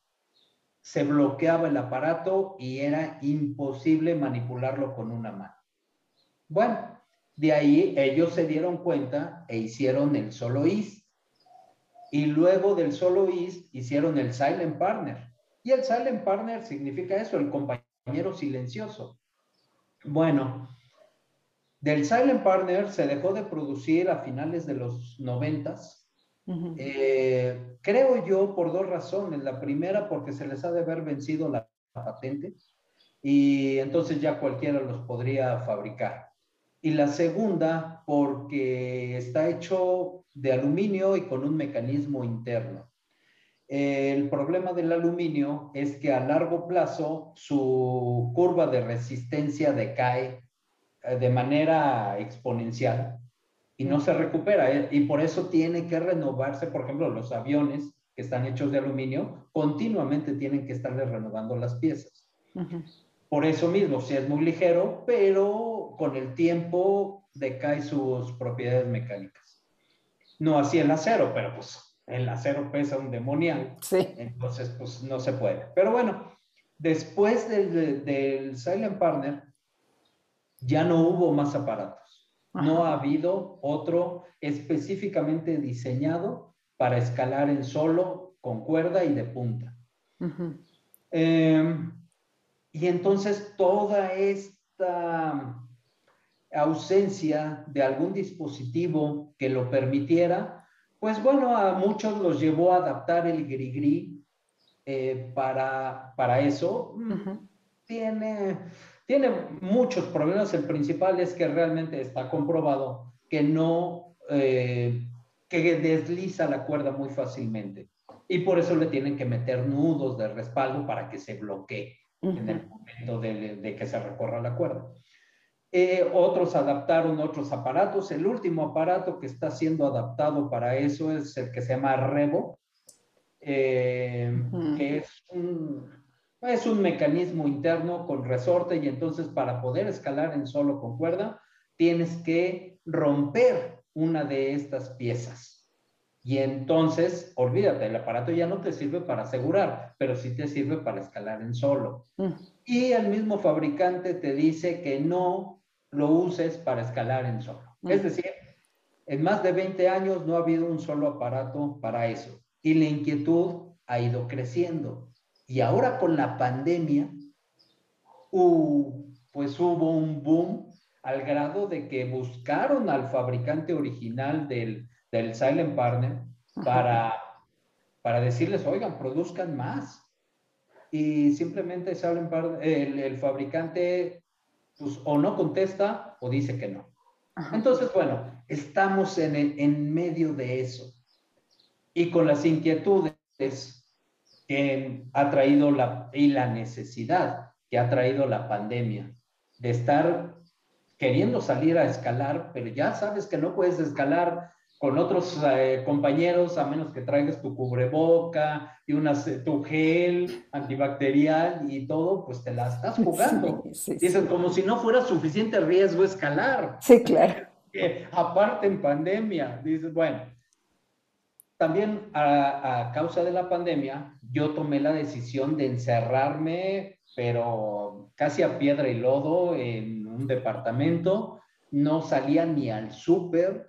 Se bloqueaba el aparato y era imposible manipularlo con una mano. Bueno, de ahí ellos se dieron cuenta e hicieron el solo is y luego del solo is hicieron el silent partner. Y el silent partner significa eso, el compañero silencioso. Bueno, del silent partner se dejó de producir a finales de los noventas. Eh, creo yo por dos razones. La primera porque se les ha de haber vencido la patente y entonces ya cualquiera los podría fabricar. Y la segunda porque está hecho de aluminio y con un mecanismo interno. El problema del aluminio es que a largo plazo su curva de resistencia decae eh, de manera exponencial y no se recupera. Eh, y por eso tiene que renovarse, por ejemplo, los aviones que están hechos de aluminio, continuamente tienen que estarle renovando las piezas. Por eso mismo, si es muy ligero, pero con el tiempo decae sus propiedades mecánicas. No así el acero, pero pues el acero pesa un demonial. Sí. Entonces, pues no se puede. Pero bueno, después del, Silent Partner, ya no hubo más aparatos. No ha habido otro específicamente diseñado para escalar en solo, con cuerda y de punta. Em, y entonces toda esta ausencia de algún dispositivo que lo permitiera, pues bueno, a muchos los llevó a adaptar el grigri eh, para, para eso. tiene, tiene muchos problemas. El principal es que realmente está comprobado que no, eh, que desliza la cuerda muy fácilmente. Y por eso le tienen que meter nudos de respaldo para que se bloquee en el momento de, de que se recorra la cuerda. Eh, otros adaptaron otros aparatos. El último aparato que está siendo adaptado para eso es el que se llama Revo, eh, que es un, es un mecanismo interno con resorte y entonces para poder escalar en solo con cuerda tienes que romper una de estas piezas. Y entonces, olvídate, el aparato ya no te sirve para asegurar, pero sí te sirve para escalar en solo. Mm. Y el mismo fabricante te dice que no lo uses para escalar en solo. Mm. Es decir, en más de 20 años no ha habido un solo aparato para eso. Y la inquietud ha ido creciendo. Y ahora con la pandemia, pues hubo un boom al grado de que buscaron al fabricante original del, del Silent Partner para, para decirles, oigan, produzcan más. Y simplemente Silent Partner, el, el, fabricante pues, o no contesta o dice que no. Entonces, bueno, estamos en, en medio de eso. Y con las inquietudes que ha traído la, y la necesidad que ha traído la pandemia de estar queriendo salir a escalar, pero ya sabes que no puedes escalar con otros eh, compañeros, a menos que traigas tu cubreboca y una, tu gel antibacterial y todo, pues te la estás jugando. Dices, como si no fuera suficiente riesgo escalar. Sí, claro. aparte en pandemia, dices, bueno, también a, a causa de la pandemia, yo tomé la decisión de encerrarme, pero casi a piedra y lodo en un departamento, no salía ni al súper,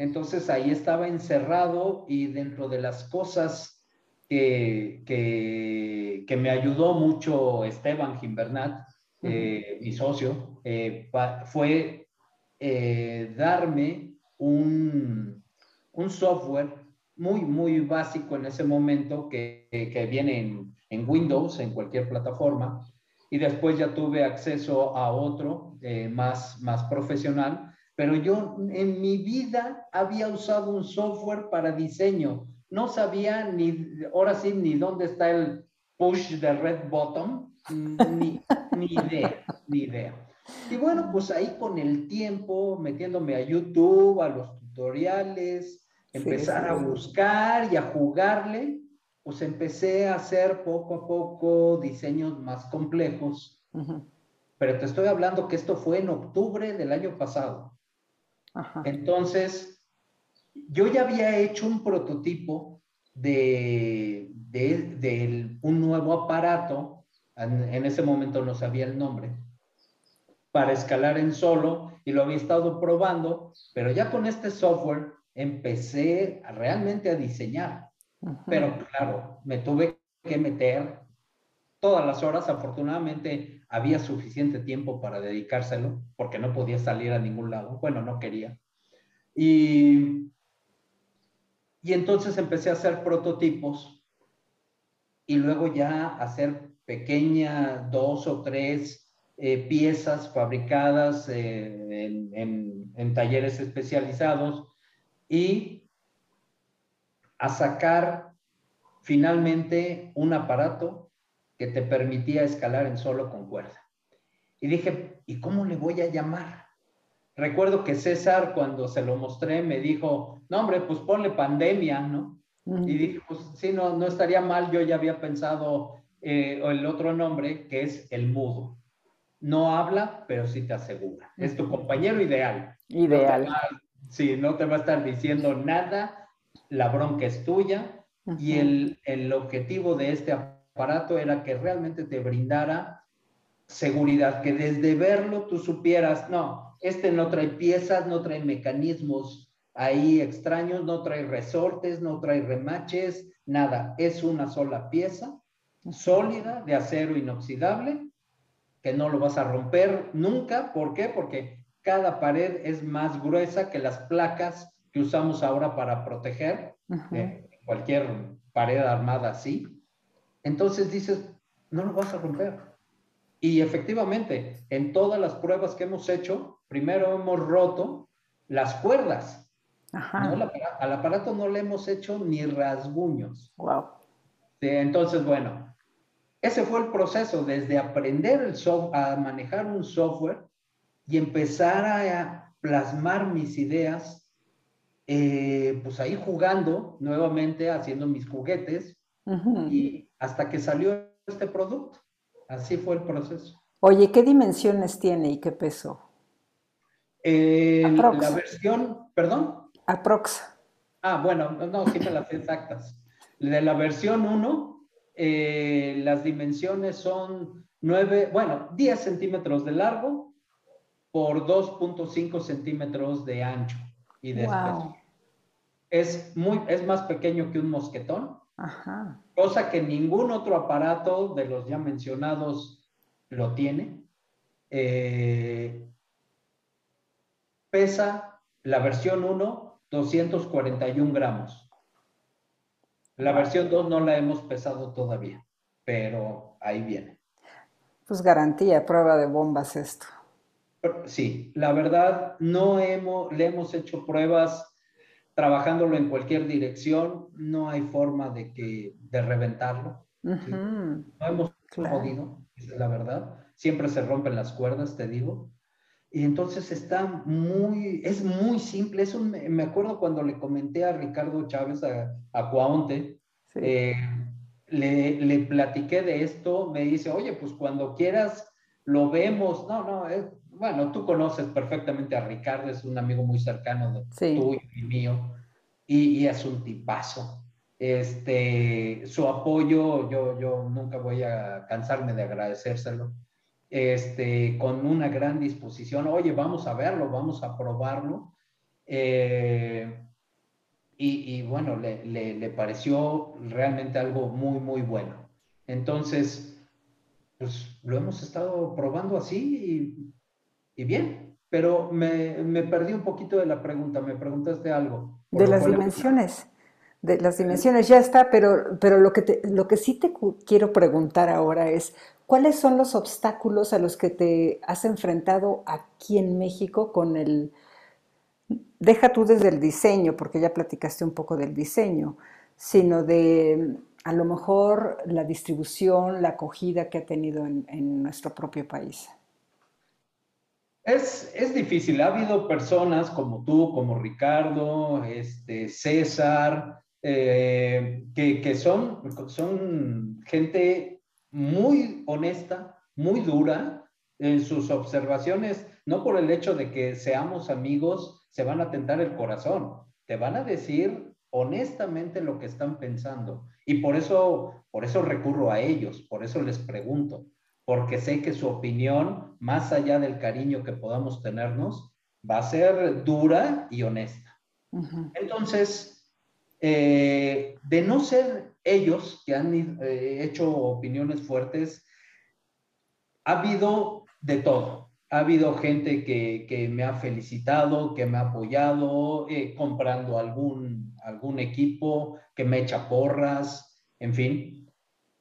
entonces ahí estaba encerrado y dentro de las cosas que, que, me ayudó mucho Esteban Gimbernat, eh, mi socio, eh, fue eh, darme un, un, software muy, muy básico en ese momento que, que viene en, en, Windows, en cualquier plataforma, y después ya tuve acceso a otro más, más profesional pero yo en mi vida había usado un software para diseño. No sabía ni, ahora sí, ni dónde está el push de red bottom, ni, ni idea, ni idea. Y bueno, pues ahí con el tiempo, metiéndome a YouTube, a los tutoriales, empezar a buscar y a jugarle, pues empecé a hacer poco a poco diseños más complejos. Pero te estoy hablando que esto fue en octubre del año pasado. Entonces, yo ya había hecho un prototipo de, de, un nuevo aparato, en, ese momento no sabía el nombre, para escalar en solo y lo había estado probando, pero ya con este software empecé realmente a diseñar. Pero claro, me tuve que meter todas las horas. Afortunadamente había suficiente tiempo para dedicárselo porque no podía salir a ningún lado. Bueno, no quería. Y, y entonces empecé a hacer prototipos y luego ya hacer pequeñas dos o tres eh, piezas fabricadas eh, en, en talleres especializados y a sacar finalmente un aparato que te permitía escalar en solo con cuerda. Y dije, ¿y cómo le voy a llamar? Recuerdo que César, cuando se lo mostré, me dijo, no, hombre, pues ponle pandemia, ¿no? Y dije, pues sí, no, no estaría mal, yo ya había pensado eh, el otro nombre, que es el mudo. No habla, pero sí te asegura. Es tu compañero ideal. Ideal. sí, no te va a estar diciendo nada, la bronca es tuya. Y el, el objetivo de este aparato era que realmente te brindara seguridad, que desde verlo tú supieras, no, este no trae piezas, no trae mecanismos ahí extraños, no trae resortes, no trae remaches, nada, es una sola pieza sólida de acero inoxidable que no lo vas a romper nunca, ¿por qué? Porque cada pared es más gruesa que las placas que usamos ahora para proteger eh, cualquier pared armada así. Entonces dices, no lo vas a romper. Y efectivamente, en todas las pruebas que hemos hecho, primero hemos roto las cuerdas. al aparato no le hemos hecho ni rasguños. Wow. entonces, bueno, ese fue el proceso, desde aprender el a manejar un software, y empezar a plasmar mis ideas, eh, pues ahí jugando nuevamente, haciendo mis juguetes, y hasta que salió este producto. Así fue el proceso. Oye, ¿qué dimensiones tiene y qué peso? la versión, perdón. Aprox. Ah, bueno, no, sí me las exactas. De la versión 1, eh, las dimensiones son 9, bueno, 10 centímetros de largo por 2.5 centímetros de ancho y de espesor. Es, muy, es más pequeño que un mosquetón, Ajá. cosa que ningún otro aparato de los ya mencionados lo tiene. Eh, pesa la versión 1 241 gramos. La versión 2 no la hemos pesado todavía, pero ahí viene. Pues garantía, prueba de bombas esto. Sí, la verdad, no hemos, le hemos hecho pruebas trabajándolo en cualquier dirección, no hay forma de que de reventarlo. No hemos podido, es la verdad. Siempre se rompen las cuerdas, te digo. Y entonces está muy, es muy simple. Es me acuerdo cuando le comenté a Ricardo Chávez, a, a Cuaonte, eh, le, le, platiqué de esto, me dice, oye, pues cuando quieras lo vemos. No, no, bueno, tú conoces perfectamente a Ricardo, es un amigo muy cercano de tú y mío, y, y, es un tipazo. Este, su apoyo, yo, yo nunca voy a cansarme de agradecérselo este, con una gran disposición, oye, vamos a verlo, vamos a probarlo. Eh, y, bueno, le, pareció realmente algo muy, muy bueno. Entonces, pues lo hemos estado probando así y, bien, pero me, perdí un poquito de la pregunta, me preguntaste algo. De las dimensiones. De las dimensiones ya está, pero, pero lo, que lo que sí te quiero preguntar ahora es, ¿Cuáles son los obstáculos a los que te has enfrentado aquí en México con el... Deja tú desde el diseño, porque ya platicaste un poco del diseño, sino de a lo mejor la distribución, la acogida que ha tenido en, nuestro propio país. Es, es, difícil. Ha habido personas como tú, como Ricardo, este, César, eh, que, que, son, son gente muy honesta, muy dura en sus observaciones, no por el hecho de que seamos amigos, se van a tentar el corazón, te van a decir honestamente lo que están pensando. Y por eso, por eso recurro a ellos, por eso les pregunto, porque sé que su opinión, más allá del cariño que podamos tenernos, va a ser dura y honesta. Entonces, eh, de no ser ellos que han eh, hecho opiniones fuertes, ha habido de todo. Ha habido gente que, me ha felicitado, que me ha apoyado, eh, comprando algún, algún equipo, que me echa porras, en fin.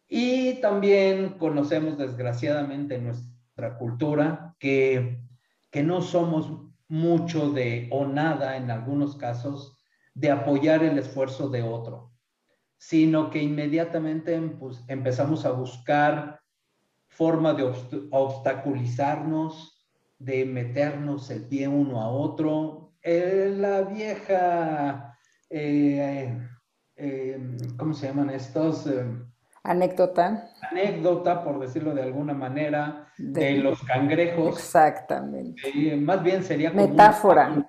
Y también conocemos desgraciadamente en nuestra cultura que, que no somos mucho de o nada en algunos casos de apoyar el esfuerzo de otro, sino que inmediatamente pues, empezamos a buscar forma de obstaculizarnos, de meternos el pie uno a otro. Eh, la vieja, eh, eh, ¿cómo se llaman estos? Anécdota. Anécdota, por decirlo de alguna manera, de, los cangrejos. Exactamente. más bien sería como Metáfora.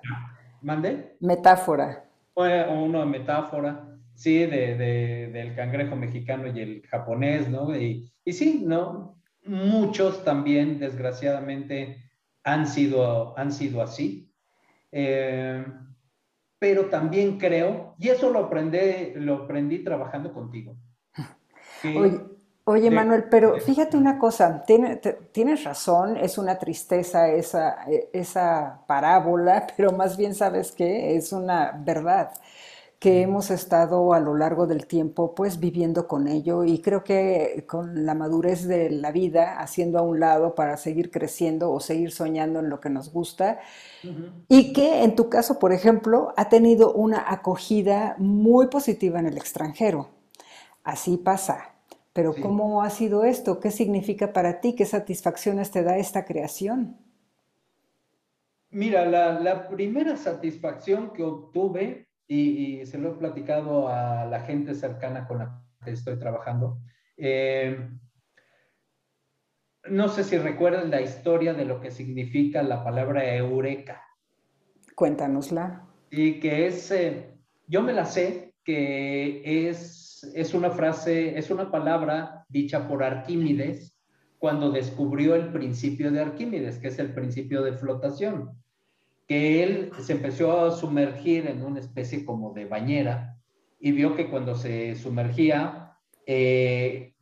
¿Mande? Metáfora una metáfora, sí, de, del cangrejo mexicano y el japonés, ¿no? Y, y sí, ¿no? Muchos también, desgraciadamente, han sido, han sido así. Eh, pero también creo, y eso lo aprendí, lo aprendí trabajando contigo. Oye, Manuel, pero fíjate una cosa, tienes razón, es una tristeza esa, e, esa parábola, pero más bien sabes que es una verdad que hemos estado a lo largo del tiempo pues viviendo con ello y creo que con la madurez de la vida haciendo a un lado para seguir creciendo o seguir soñando en lo que nos gusta y que en tu caso, por ejemplo, ha tenido una acogida muy positiva en el extranjero. Así pasa. Pero ¿cómo ha sido esto? ¿Qué significa para ti? ¿Qué satisfacciones te da esta creación? Mira, la, primera satisfacción que obtuve, y, se lo he platicado a la gente cercana con la que estoy trabajando, eh, no sé si recuerdan la historia de lo que significa la palabra eureka. Cuéntanosla. Y que es, eh, yo me la sé, que es, es una frase, es una palabra dicha por Arquímedes cuando descubrió el principio de Arquímedes, que es el principio de flotación, que él se empezó a sumergir en una especie como de bañera y vio que cuando se sumergía, eh,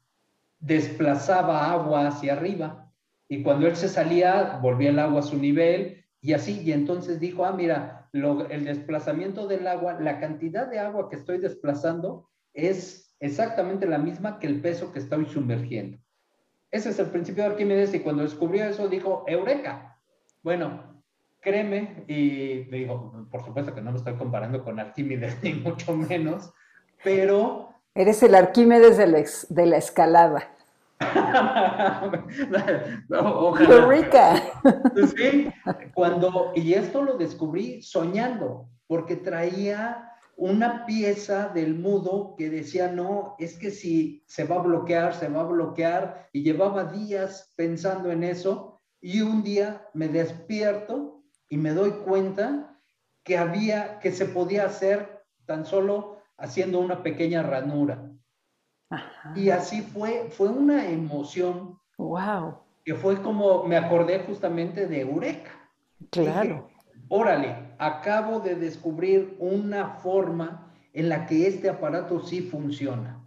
desplazaba agua hacia arriba y cuando él se salía, volvía el agua a su nivel y así, y entonces dijo, ah, mira, el desplazamiento del agua, la cantidad de agua que estoy desplazando es exactamente la misma que el peso que estoy sumergiendo. Ese es el principio de Arquímedes y cuando descubrió eso dijo, eureka. Bueno, créeme, y digo, por supuesto que no me estoy comparando con Arquímedes, ni mucho menos, pero Eres el Arquímedes de la, de la escalada. rica. sí, cuando, y esto lo descubrí soñando, porque traía una pieza del mudo que decía, no, es que si se va a bloquear, se va a bloquear, y llevaba días pensando en eso, y un día me despierto y me doy cuenta que había, que se podía hacer tan solo haciendo una pequeña ranura. Y así fue, fue una emoción. Wow. Que fue como, me acordé justamente de Eureka. Claro. Órale, acabo de descubrir una forma en la que este aparato sí funciona.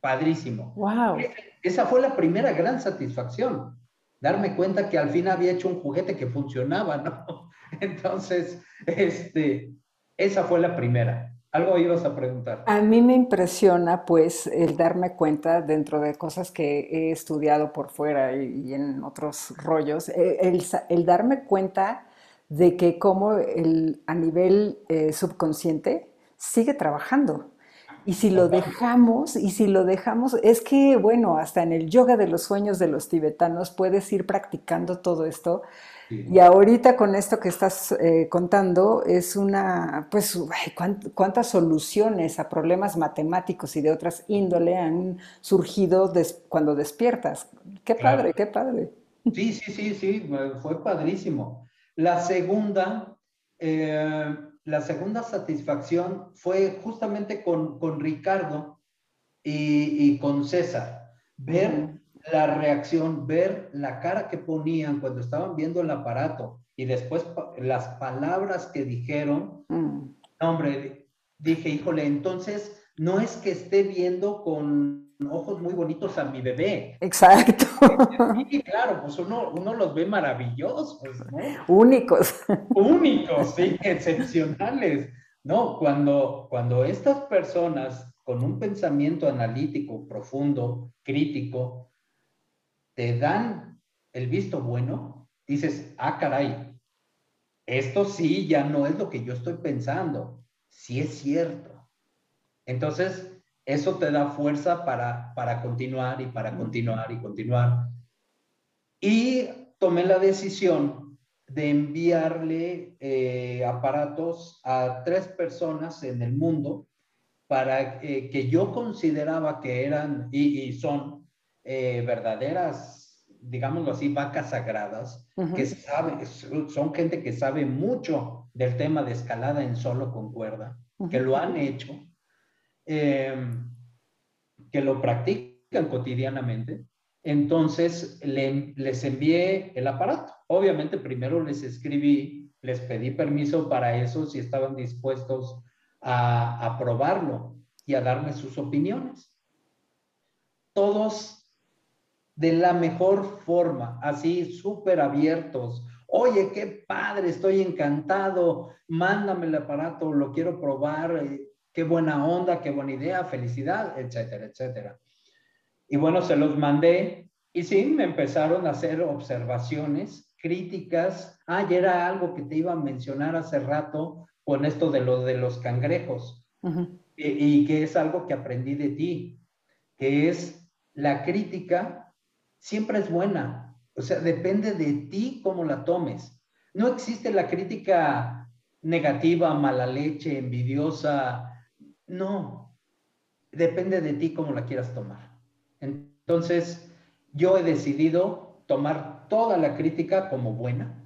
Padrísimo. Wow. Esa fue la primera gran satisfacción, darme cuenta que al fin había hecho un juguete que funcionaba, ¿no? Entonces, este, esa fue la primera. Algo ibas a preguntar. A mí me impresiona, pues, el darme cuenta dentro de cosas que he estudiado por fuera y, en otros rollos, eh, el, darme cuenta de que como el, a nivel eh, subconsciente sigue trabajando. Y si lo dejamos, y si lo dejamos, es que, bueno, hasta en el yoga de los sueños de los tibetanos puedes ir practicando todo esto y ahorita con esto que estás eh, contando es una, pues, cuántas soluciones a problemas matemáticos y de otras índole han surgido cuando despiertas. Qué padre, qué padre. Sí, sí, sí, sí, fue padrísimo. La segunda, eh, la segunda satisfacción fue justamente con, con Ricardo y, y, con César. Ver la reacción, ver la cara que ponían cuando estaban viendo el aparato y después las palabras que dijeron, mm. hombre, dije, híjole, entonces no es que esté viendo con ojos muy bonitos a mi bebé. Exacto. Sí, claro, pues uno, uno los ve maravillosos, ¿no? Únicos. Únicos, sí, excepcionales. No, cuando, cuando estas personas con un pensamiento analítico profundo, crítico, te dan el visto bueno, dices, ah, caray, esto sí ya no es lo que yo estoy pensando, sí es cierto. Entonces, eso te da fuerza para, para continuar y para continuar y continuar. Y tomé la decisión de enviarle eh, aparatos a tres personas en el mundo para eh, que yo consideraba que eran y son eh, verdaderas, digámoslo así, vacas sagradas, que saben, son gente que sabe mucho del tema de escalada en solo con cuerda, que lo han hecho, em, que lo practican cotidianamente. Entonces les envié el aparato. Obviamente primero les escribí, les pedí permiso para eso si estaban dispuestos a, a probarlo y a darme sus opiniones. Todos de la mejor forma, así súper abiertos. Oye, qué padre, estoy encantado, mándame el aparato, lo quiero probar, eh, qué buena onda, qué buena idea, felicidad, etcétera, etcétera. Y bueno, se los mandé y sí, me empezaron a hacer observaciones, críticas. Ah, y era algo que te iba a mencionar hace rato con esto de lo de los cangrejos. y, y que es algo que aprendí de ti, que es la crítica siempre es buena. O sea, depende de ti cómo la tomes. No existe la crítica negativa, mala leche, envidiosa. No, depende de ti cómo la quieras tomar. Entonces, yo he decidido tomar toda la crítica como buena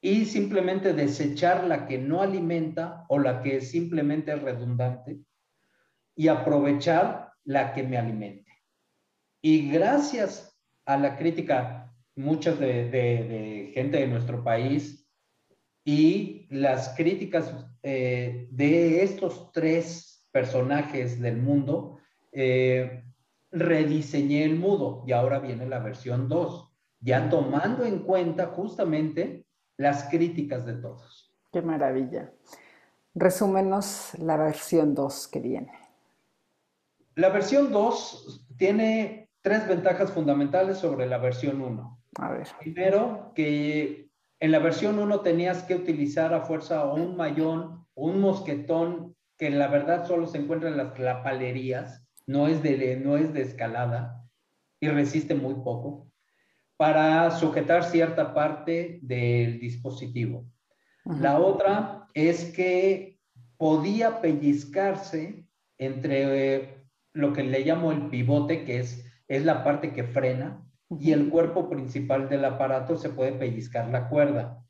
y simplemente desechar la que no alimenta o la que simplemente redundante y aprovechar la que me alimente. Y gracias a la crítica, muchas de, gente de nuestro país y las críticas eh, de estos tres personajes del mundo, eh, rediseñé el mudo y ahora viene la versión 2, ya tomando en cuenta justamente las críticas de todos. Qué maravilla. Resúmenos la versión 2 que viene. La versión 2 tiene tres ventajas fundamentales sobre la versión 1. A ver. Primero, que en la versión 1 tenías que utilizar a fuerza un mayón o un mosquetón que la verdad solo se encuentra en las clapalerías, no es de, no es de escalada y resiste muy poco para sujetar cierta parte del dispositivo. La otra es que podía pellizcarse entre eh, lo que le llamo el pivote, que es, es la parte que frena, y el cuerpo principal del aparato se puede pellizcar la cuerda.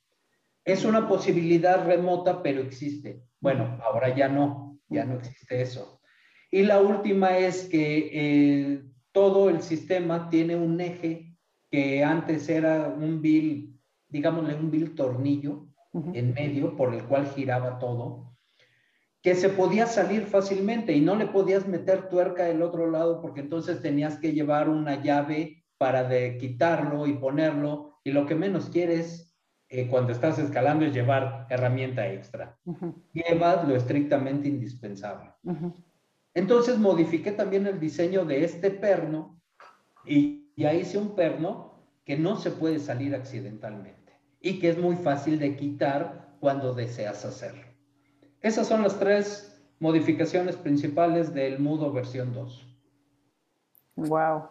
Es una posibilidad remota, pero existe. Bueno, ahora ya no, ya no existe eso. Y la última es que eh, todo el sistema tiene un eje que antes era un vil, digámosle un vil tornillo en medio por el cual giraba todo, que se podía salir fácilmente y no le podías meter tuerca del otro lado porque entonces tenías que llevar una llave para de quitarlo y ponerlo y lo que menos quieres eh, cuando estás escalando es llevar herramienta extra. Llevas lo estrictamente indispensable. Entonces modifiqué también el diseño de este perno y ya hice un perno que no se puede salir accidentalmente y que es muy fácil de quitar cuando deseas hacerlo. Esas son las tres modificaciones principales del Mudo versión 2. Wow.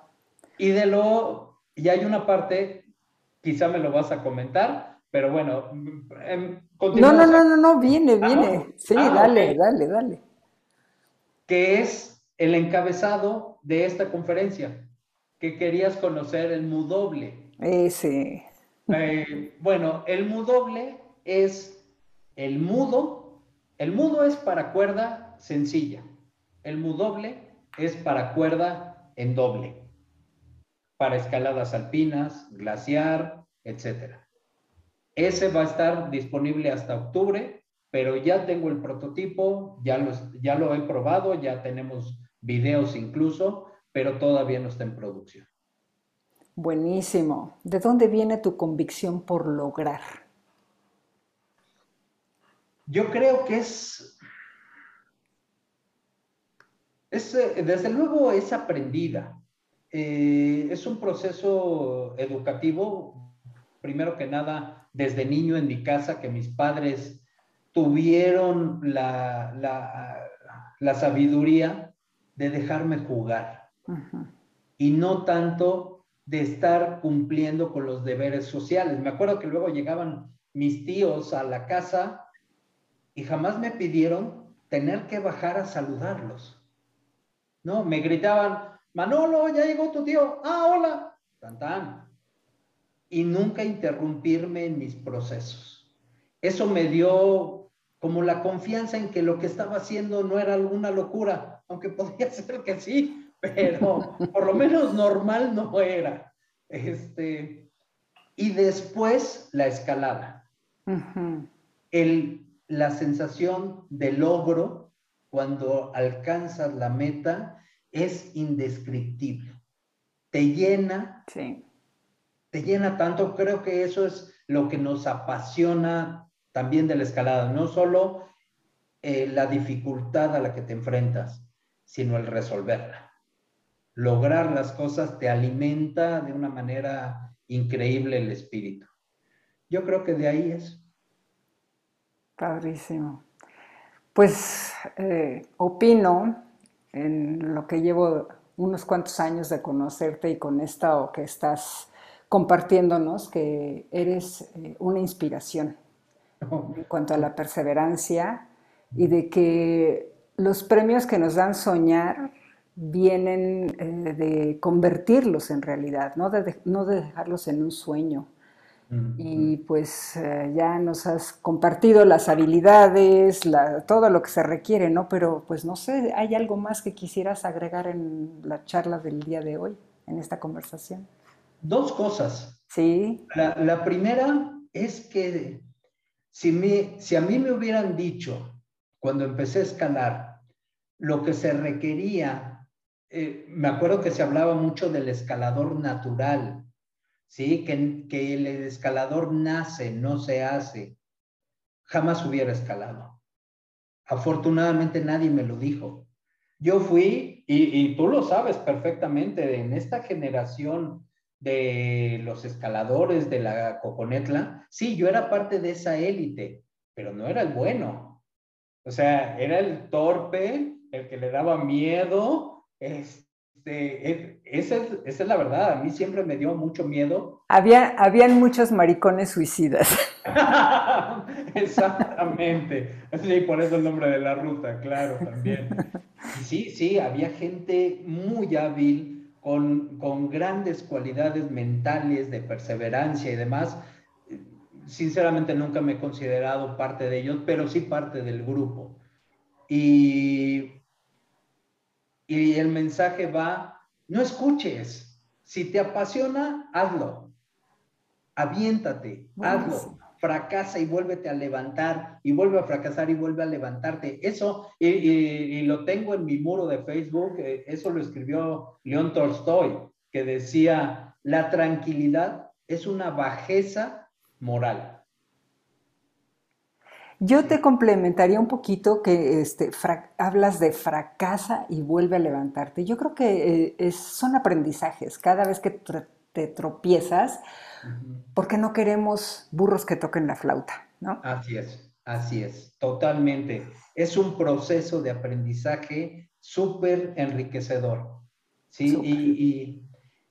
Y de lo, y hay una parte, quizá me lo vas a comentar, pero bueno, em, no, no, no, no, no, viene, ah, viene. Sí, ah, dale, dale, dale. Que es el encabezado de esta conferencia que querías conocer el mudoble. Ese. Eh, bueno, el mudoble es el mudo. El mudo es para cuerda sencilla. El mudoble es para cuerda en doble. Para escaladas alpinas, glaciar, etc. Ese va a estar disponible hasta octubre, pero ya tengo el prototipo, ya lo, ya lo he probado, ya tenemos videos incluso pero todavía no está en producción. Buenísimo. ¿De dónde viene tu convicción por lograr? Yo creo que es, es eh, desde luego es aprendida. Eh, es un proceso educativo, primero que nada, desde niño en mi casa, que mis padres tuvieron la, la, la sabiduría de dejarme jugar y no tanto de estar cumpliendo con los deberes sociales. Me acuerdo que luego llegaban mis tíos a la casa y jamás me pidieron tener que bajar a saludarlos. No, me gritaban, Manolo, ya llegó tu tío. Ah, hola. Tan, tan. Y nunca interrumpirme en mis procesos. Eso me dio como la confianza en que lo que estaba haciendo no era alguna locura, aunque podía ser que sí, pero por lo menos normal no era. Este, y después la escalada. El, la sensación de logro cuando alcanzas la meta es indescriptible. Te llena. Te llena tanto. Creo que eso es lo que nos apasiona también de la escalada. No solo eh, la dificultad a la que te enfrentas, sino el resolverla lograr las cosas te alimenta de una manera increíble el espíritu. Yo creo que de ahí es. Padrísimo. Pues eh, opino en lo que llevo unos cuantos años de conocerte y con esto que estás compartiéndonos que eres eh, una inspiración en cuanto a la perseverancia y de que los premios que nos dan soñar vienen eh, de convertirlos en realidad, no de, no de dejarlos en un sueño. Y pues eh, ya nos has compartido las habilidades, todo lo que se requiere, ¿no? Pero pues no sé, ¿hay algo más que quisieras agregar en la charla del día de hoy, en esta conversación? Dos cosas. Sí. La, primera es que si, me, si a mí me hubieran dicho cuando empecé a escalar lo que se requería, eh, me acuerdo que se hablaba mucho del escalador natural, ¿sí? Que, que el escalador nace, no se hace. Jamás hubiera escalado. Afortunadamente nadie me lo dijo. Yo fui, y, y, tú lo sabes perfectamente, en esta generación de los escaladores de la Coconetla, sí, yo era parte de esa élite, pero no era el bueno. O sea, era el torpe, el que le daba miedo, este, este, esa, es, la verdad, a mí siempre me dio mucho miedo. Había, habían muchos maricones suicidas. Exactamente. Sí, por eso el nombre de la ruta, claro, también. Sí, sí, había gente muy hábil, con, con grandes cualidades mentales de perseverancia y demás. Sinceramente nunca me he considerado parte de ellos, pero sí parte del grupo. Y y el mensaje va, no escuches, si te apasiona, hazlo, aviéntate, hazlo, fracasa y vuélvete a levantar, y vuelve a fracasar y vuelve a levantarte. Eso, y, lo tengo en mi muro de Facebook, eh, eso lo escribió León Tolstoy, que decía, la tranquilidad es una bajeza moral. Yo te complementaría un poquito que este, hablas de fracasa y vuelve a levantarte. Yo creo que eh, son aprendizajes. Cada vez que te tropiezas, porque no queremos burros que toquen la flauta, ¿no? Así es, así es, totalmente. Es un proceso de aprendizaje súper enriquecedor. Sí, y,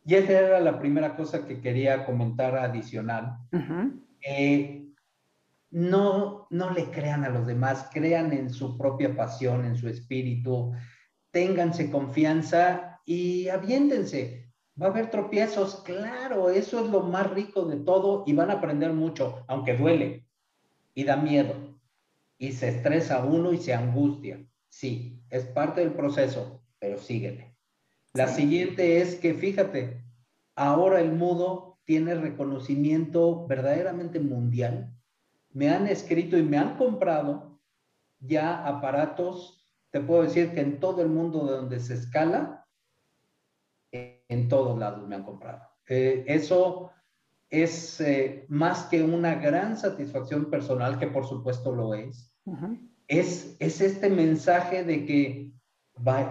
y, esa era la primera cosa que quería comentar adicional no, no le crean a los demás, crean en su propia pasión, en su espíritu, ténganse confianza y aviéntense. Va a haber tropiezos, claro, eso es lo más rico de todo y van a aprender mucho, aunque duele y da miedo y se estresa uno y se angustia. Sí, es parte del proceso, pero síguele. La siguiente es que fíjate, ahora el mudo tiene reconocimiento verdaderamente mundial me han escrito y me han comprado ya aparatos, te puedo decir que en todo el mundo donde se escala, en todos lados me han comprado. Eh, eso es eh, más que una gran satisfacción personal, que por supuesto lo es. es, es este mensaje de que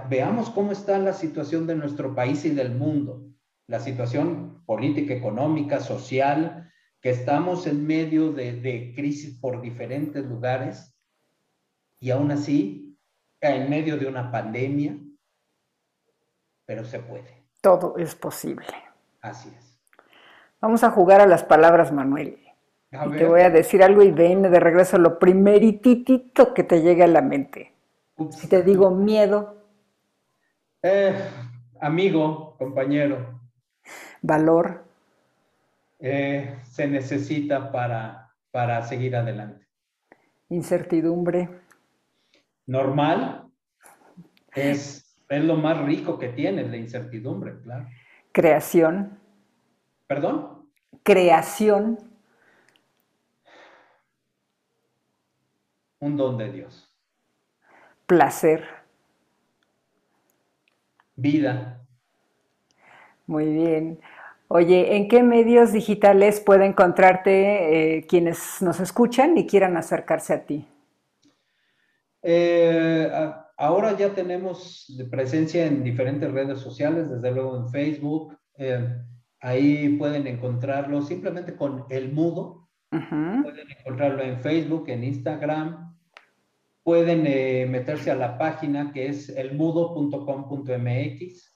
veamos cómo está la situación de nuestro país y del mundo, la situación política, económica, social, que estamos en medio de, crisis por diferentes lugares y aún así, en medio de una pandemia, pero se puede. Todo es posible. Así es. Vamos a jugar a las palabras, Manuel. y te voy a decir algo y ven de regreso lo primeritito que te llegue a la mente. Si te digo miedo. Eh, amigo, compañero. Valor. Eh, se necesita para, para seguir adelante. Incertidumbre. Normal. Es, es lo más rico que tiene, la incertidumbre, claro. Creación. ¿Perdón? Creación. Un don de Dios. Placer. Vida. Muy bien. Oye, ¿en qué medios digitales puede encontrarte eh, quienes nos escuchan y quieran acercarse a ti? Eh, ahora ya tenemos presencia en diferentes redes sociales, desde luego en Facebook. Eh, ahí pueden encontrarlo simplemente con El Mudo. Pueden encontrarlo en Facebook, en Instagram. Pueden meterse a la página que es elmudo.com.mx.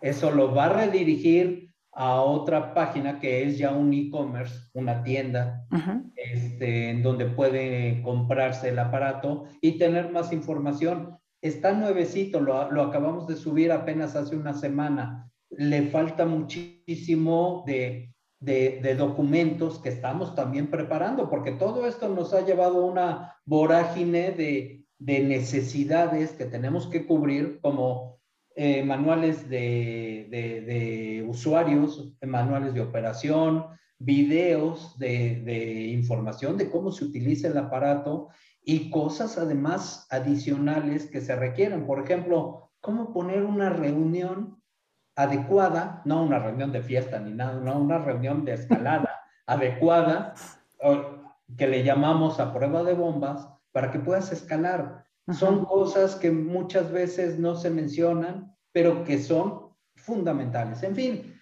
Eso lo va a redirigir a otra página que es ya un e-commerce, una tienda, este, en donde puede comprarse el aparato y tener más información. Está nuevecito, lo, lo acabamos de subir apenas hace una semana. Le falta muchísimo de, de, de, documentos que estamos también preparando, porque todo esto nos ha llevado a una vorágine de, de necesidades que tenemos que cubrir como eh, manuales de, de, usuarios, manuales de operación, videos de, de, información de cómo se utiliza el aparato y cosas además adicionales que se requieren. Por ejemplo, cómo poner una reunión adecuada, no una reunión de fiesta ni nada, no una reunión de escalada adecuada, que le llamamos a prueba de bombas, para que puedas escalar. Son cosas que muchas veces no se mencionan, pero que son fundamentales. En fin,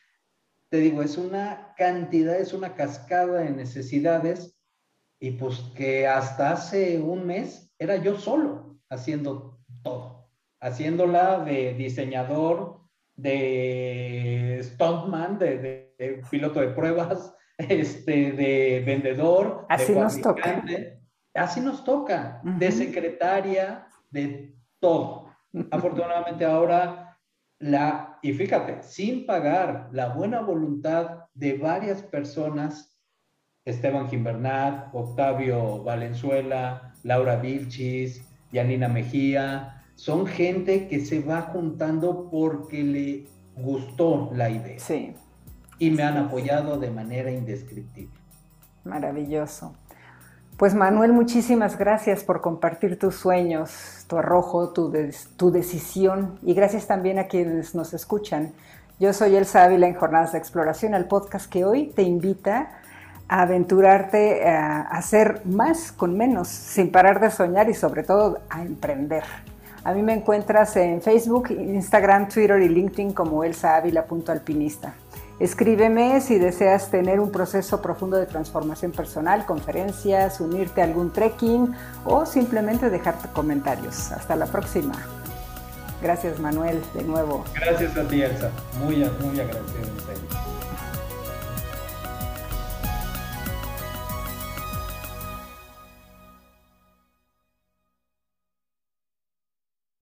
te digo, es una cantidad, es una cascada de necesidades y pues que hasta hace un mes era yo solo haciendo todo, haciéndola de diseñador, de stuntman, de, de piloto de pruebas, este, de vendedor, Así nos toca así nos toca, de secretaria, de todo. Afortunadamente ahora la, y fíjate, sin pagar la buena voluntad de varias personas, Esteban Gimbernat, Octavio Valenzuela, Laura Vilchis, Yanina Mejía, son gente que se va juntando porque le gustó la idea. Sí. Y me han apoyado de manera indescriptible. Maravilloso. Pues Manuel, muchísimas gracias por compartir tus sueños, tu arrojo, tu, decisión y gracias también a quienes nos escuchan. Yo soy Elsa Ávila en Jornadas de Exploración, el podcast que hoy te invita a aventurarte a hacer más con menos, sin parar de soñar y sobre todo a emprender. A mí me encuentras en Facebook, Instagram, Twitter y LinkedIn como elsaávila.alpinista. Escríbeme si deseas tener un proceso profundo de transformación personal, conferencias, unirte a algún trekking o simplemente dejarte comentarios. Hasta la próxima. Gracias Manuel, de nuevo. Gracias a ti Elsa, muy, muy agradecido.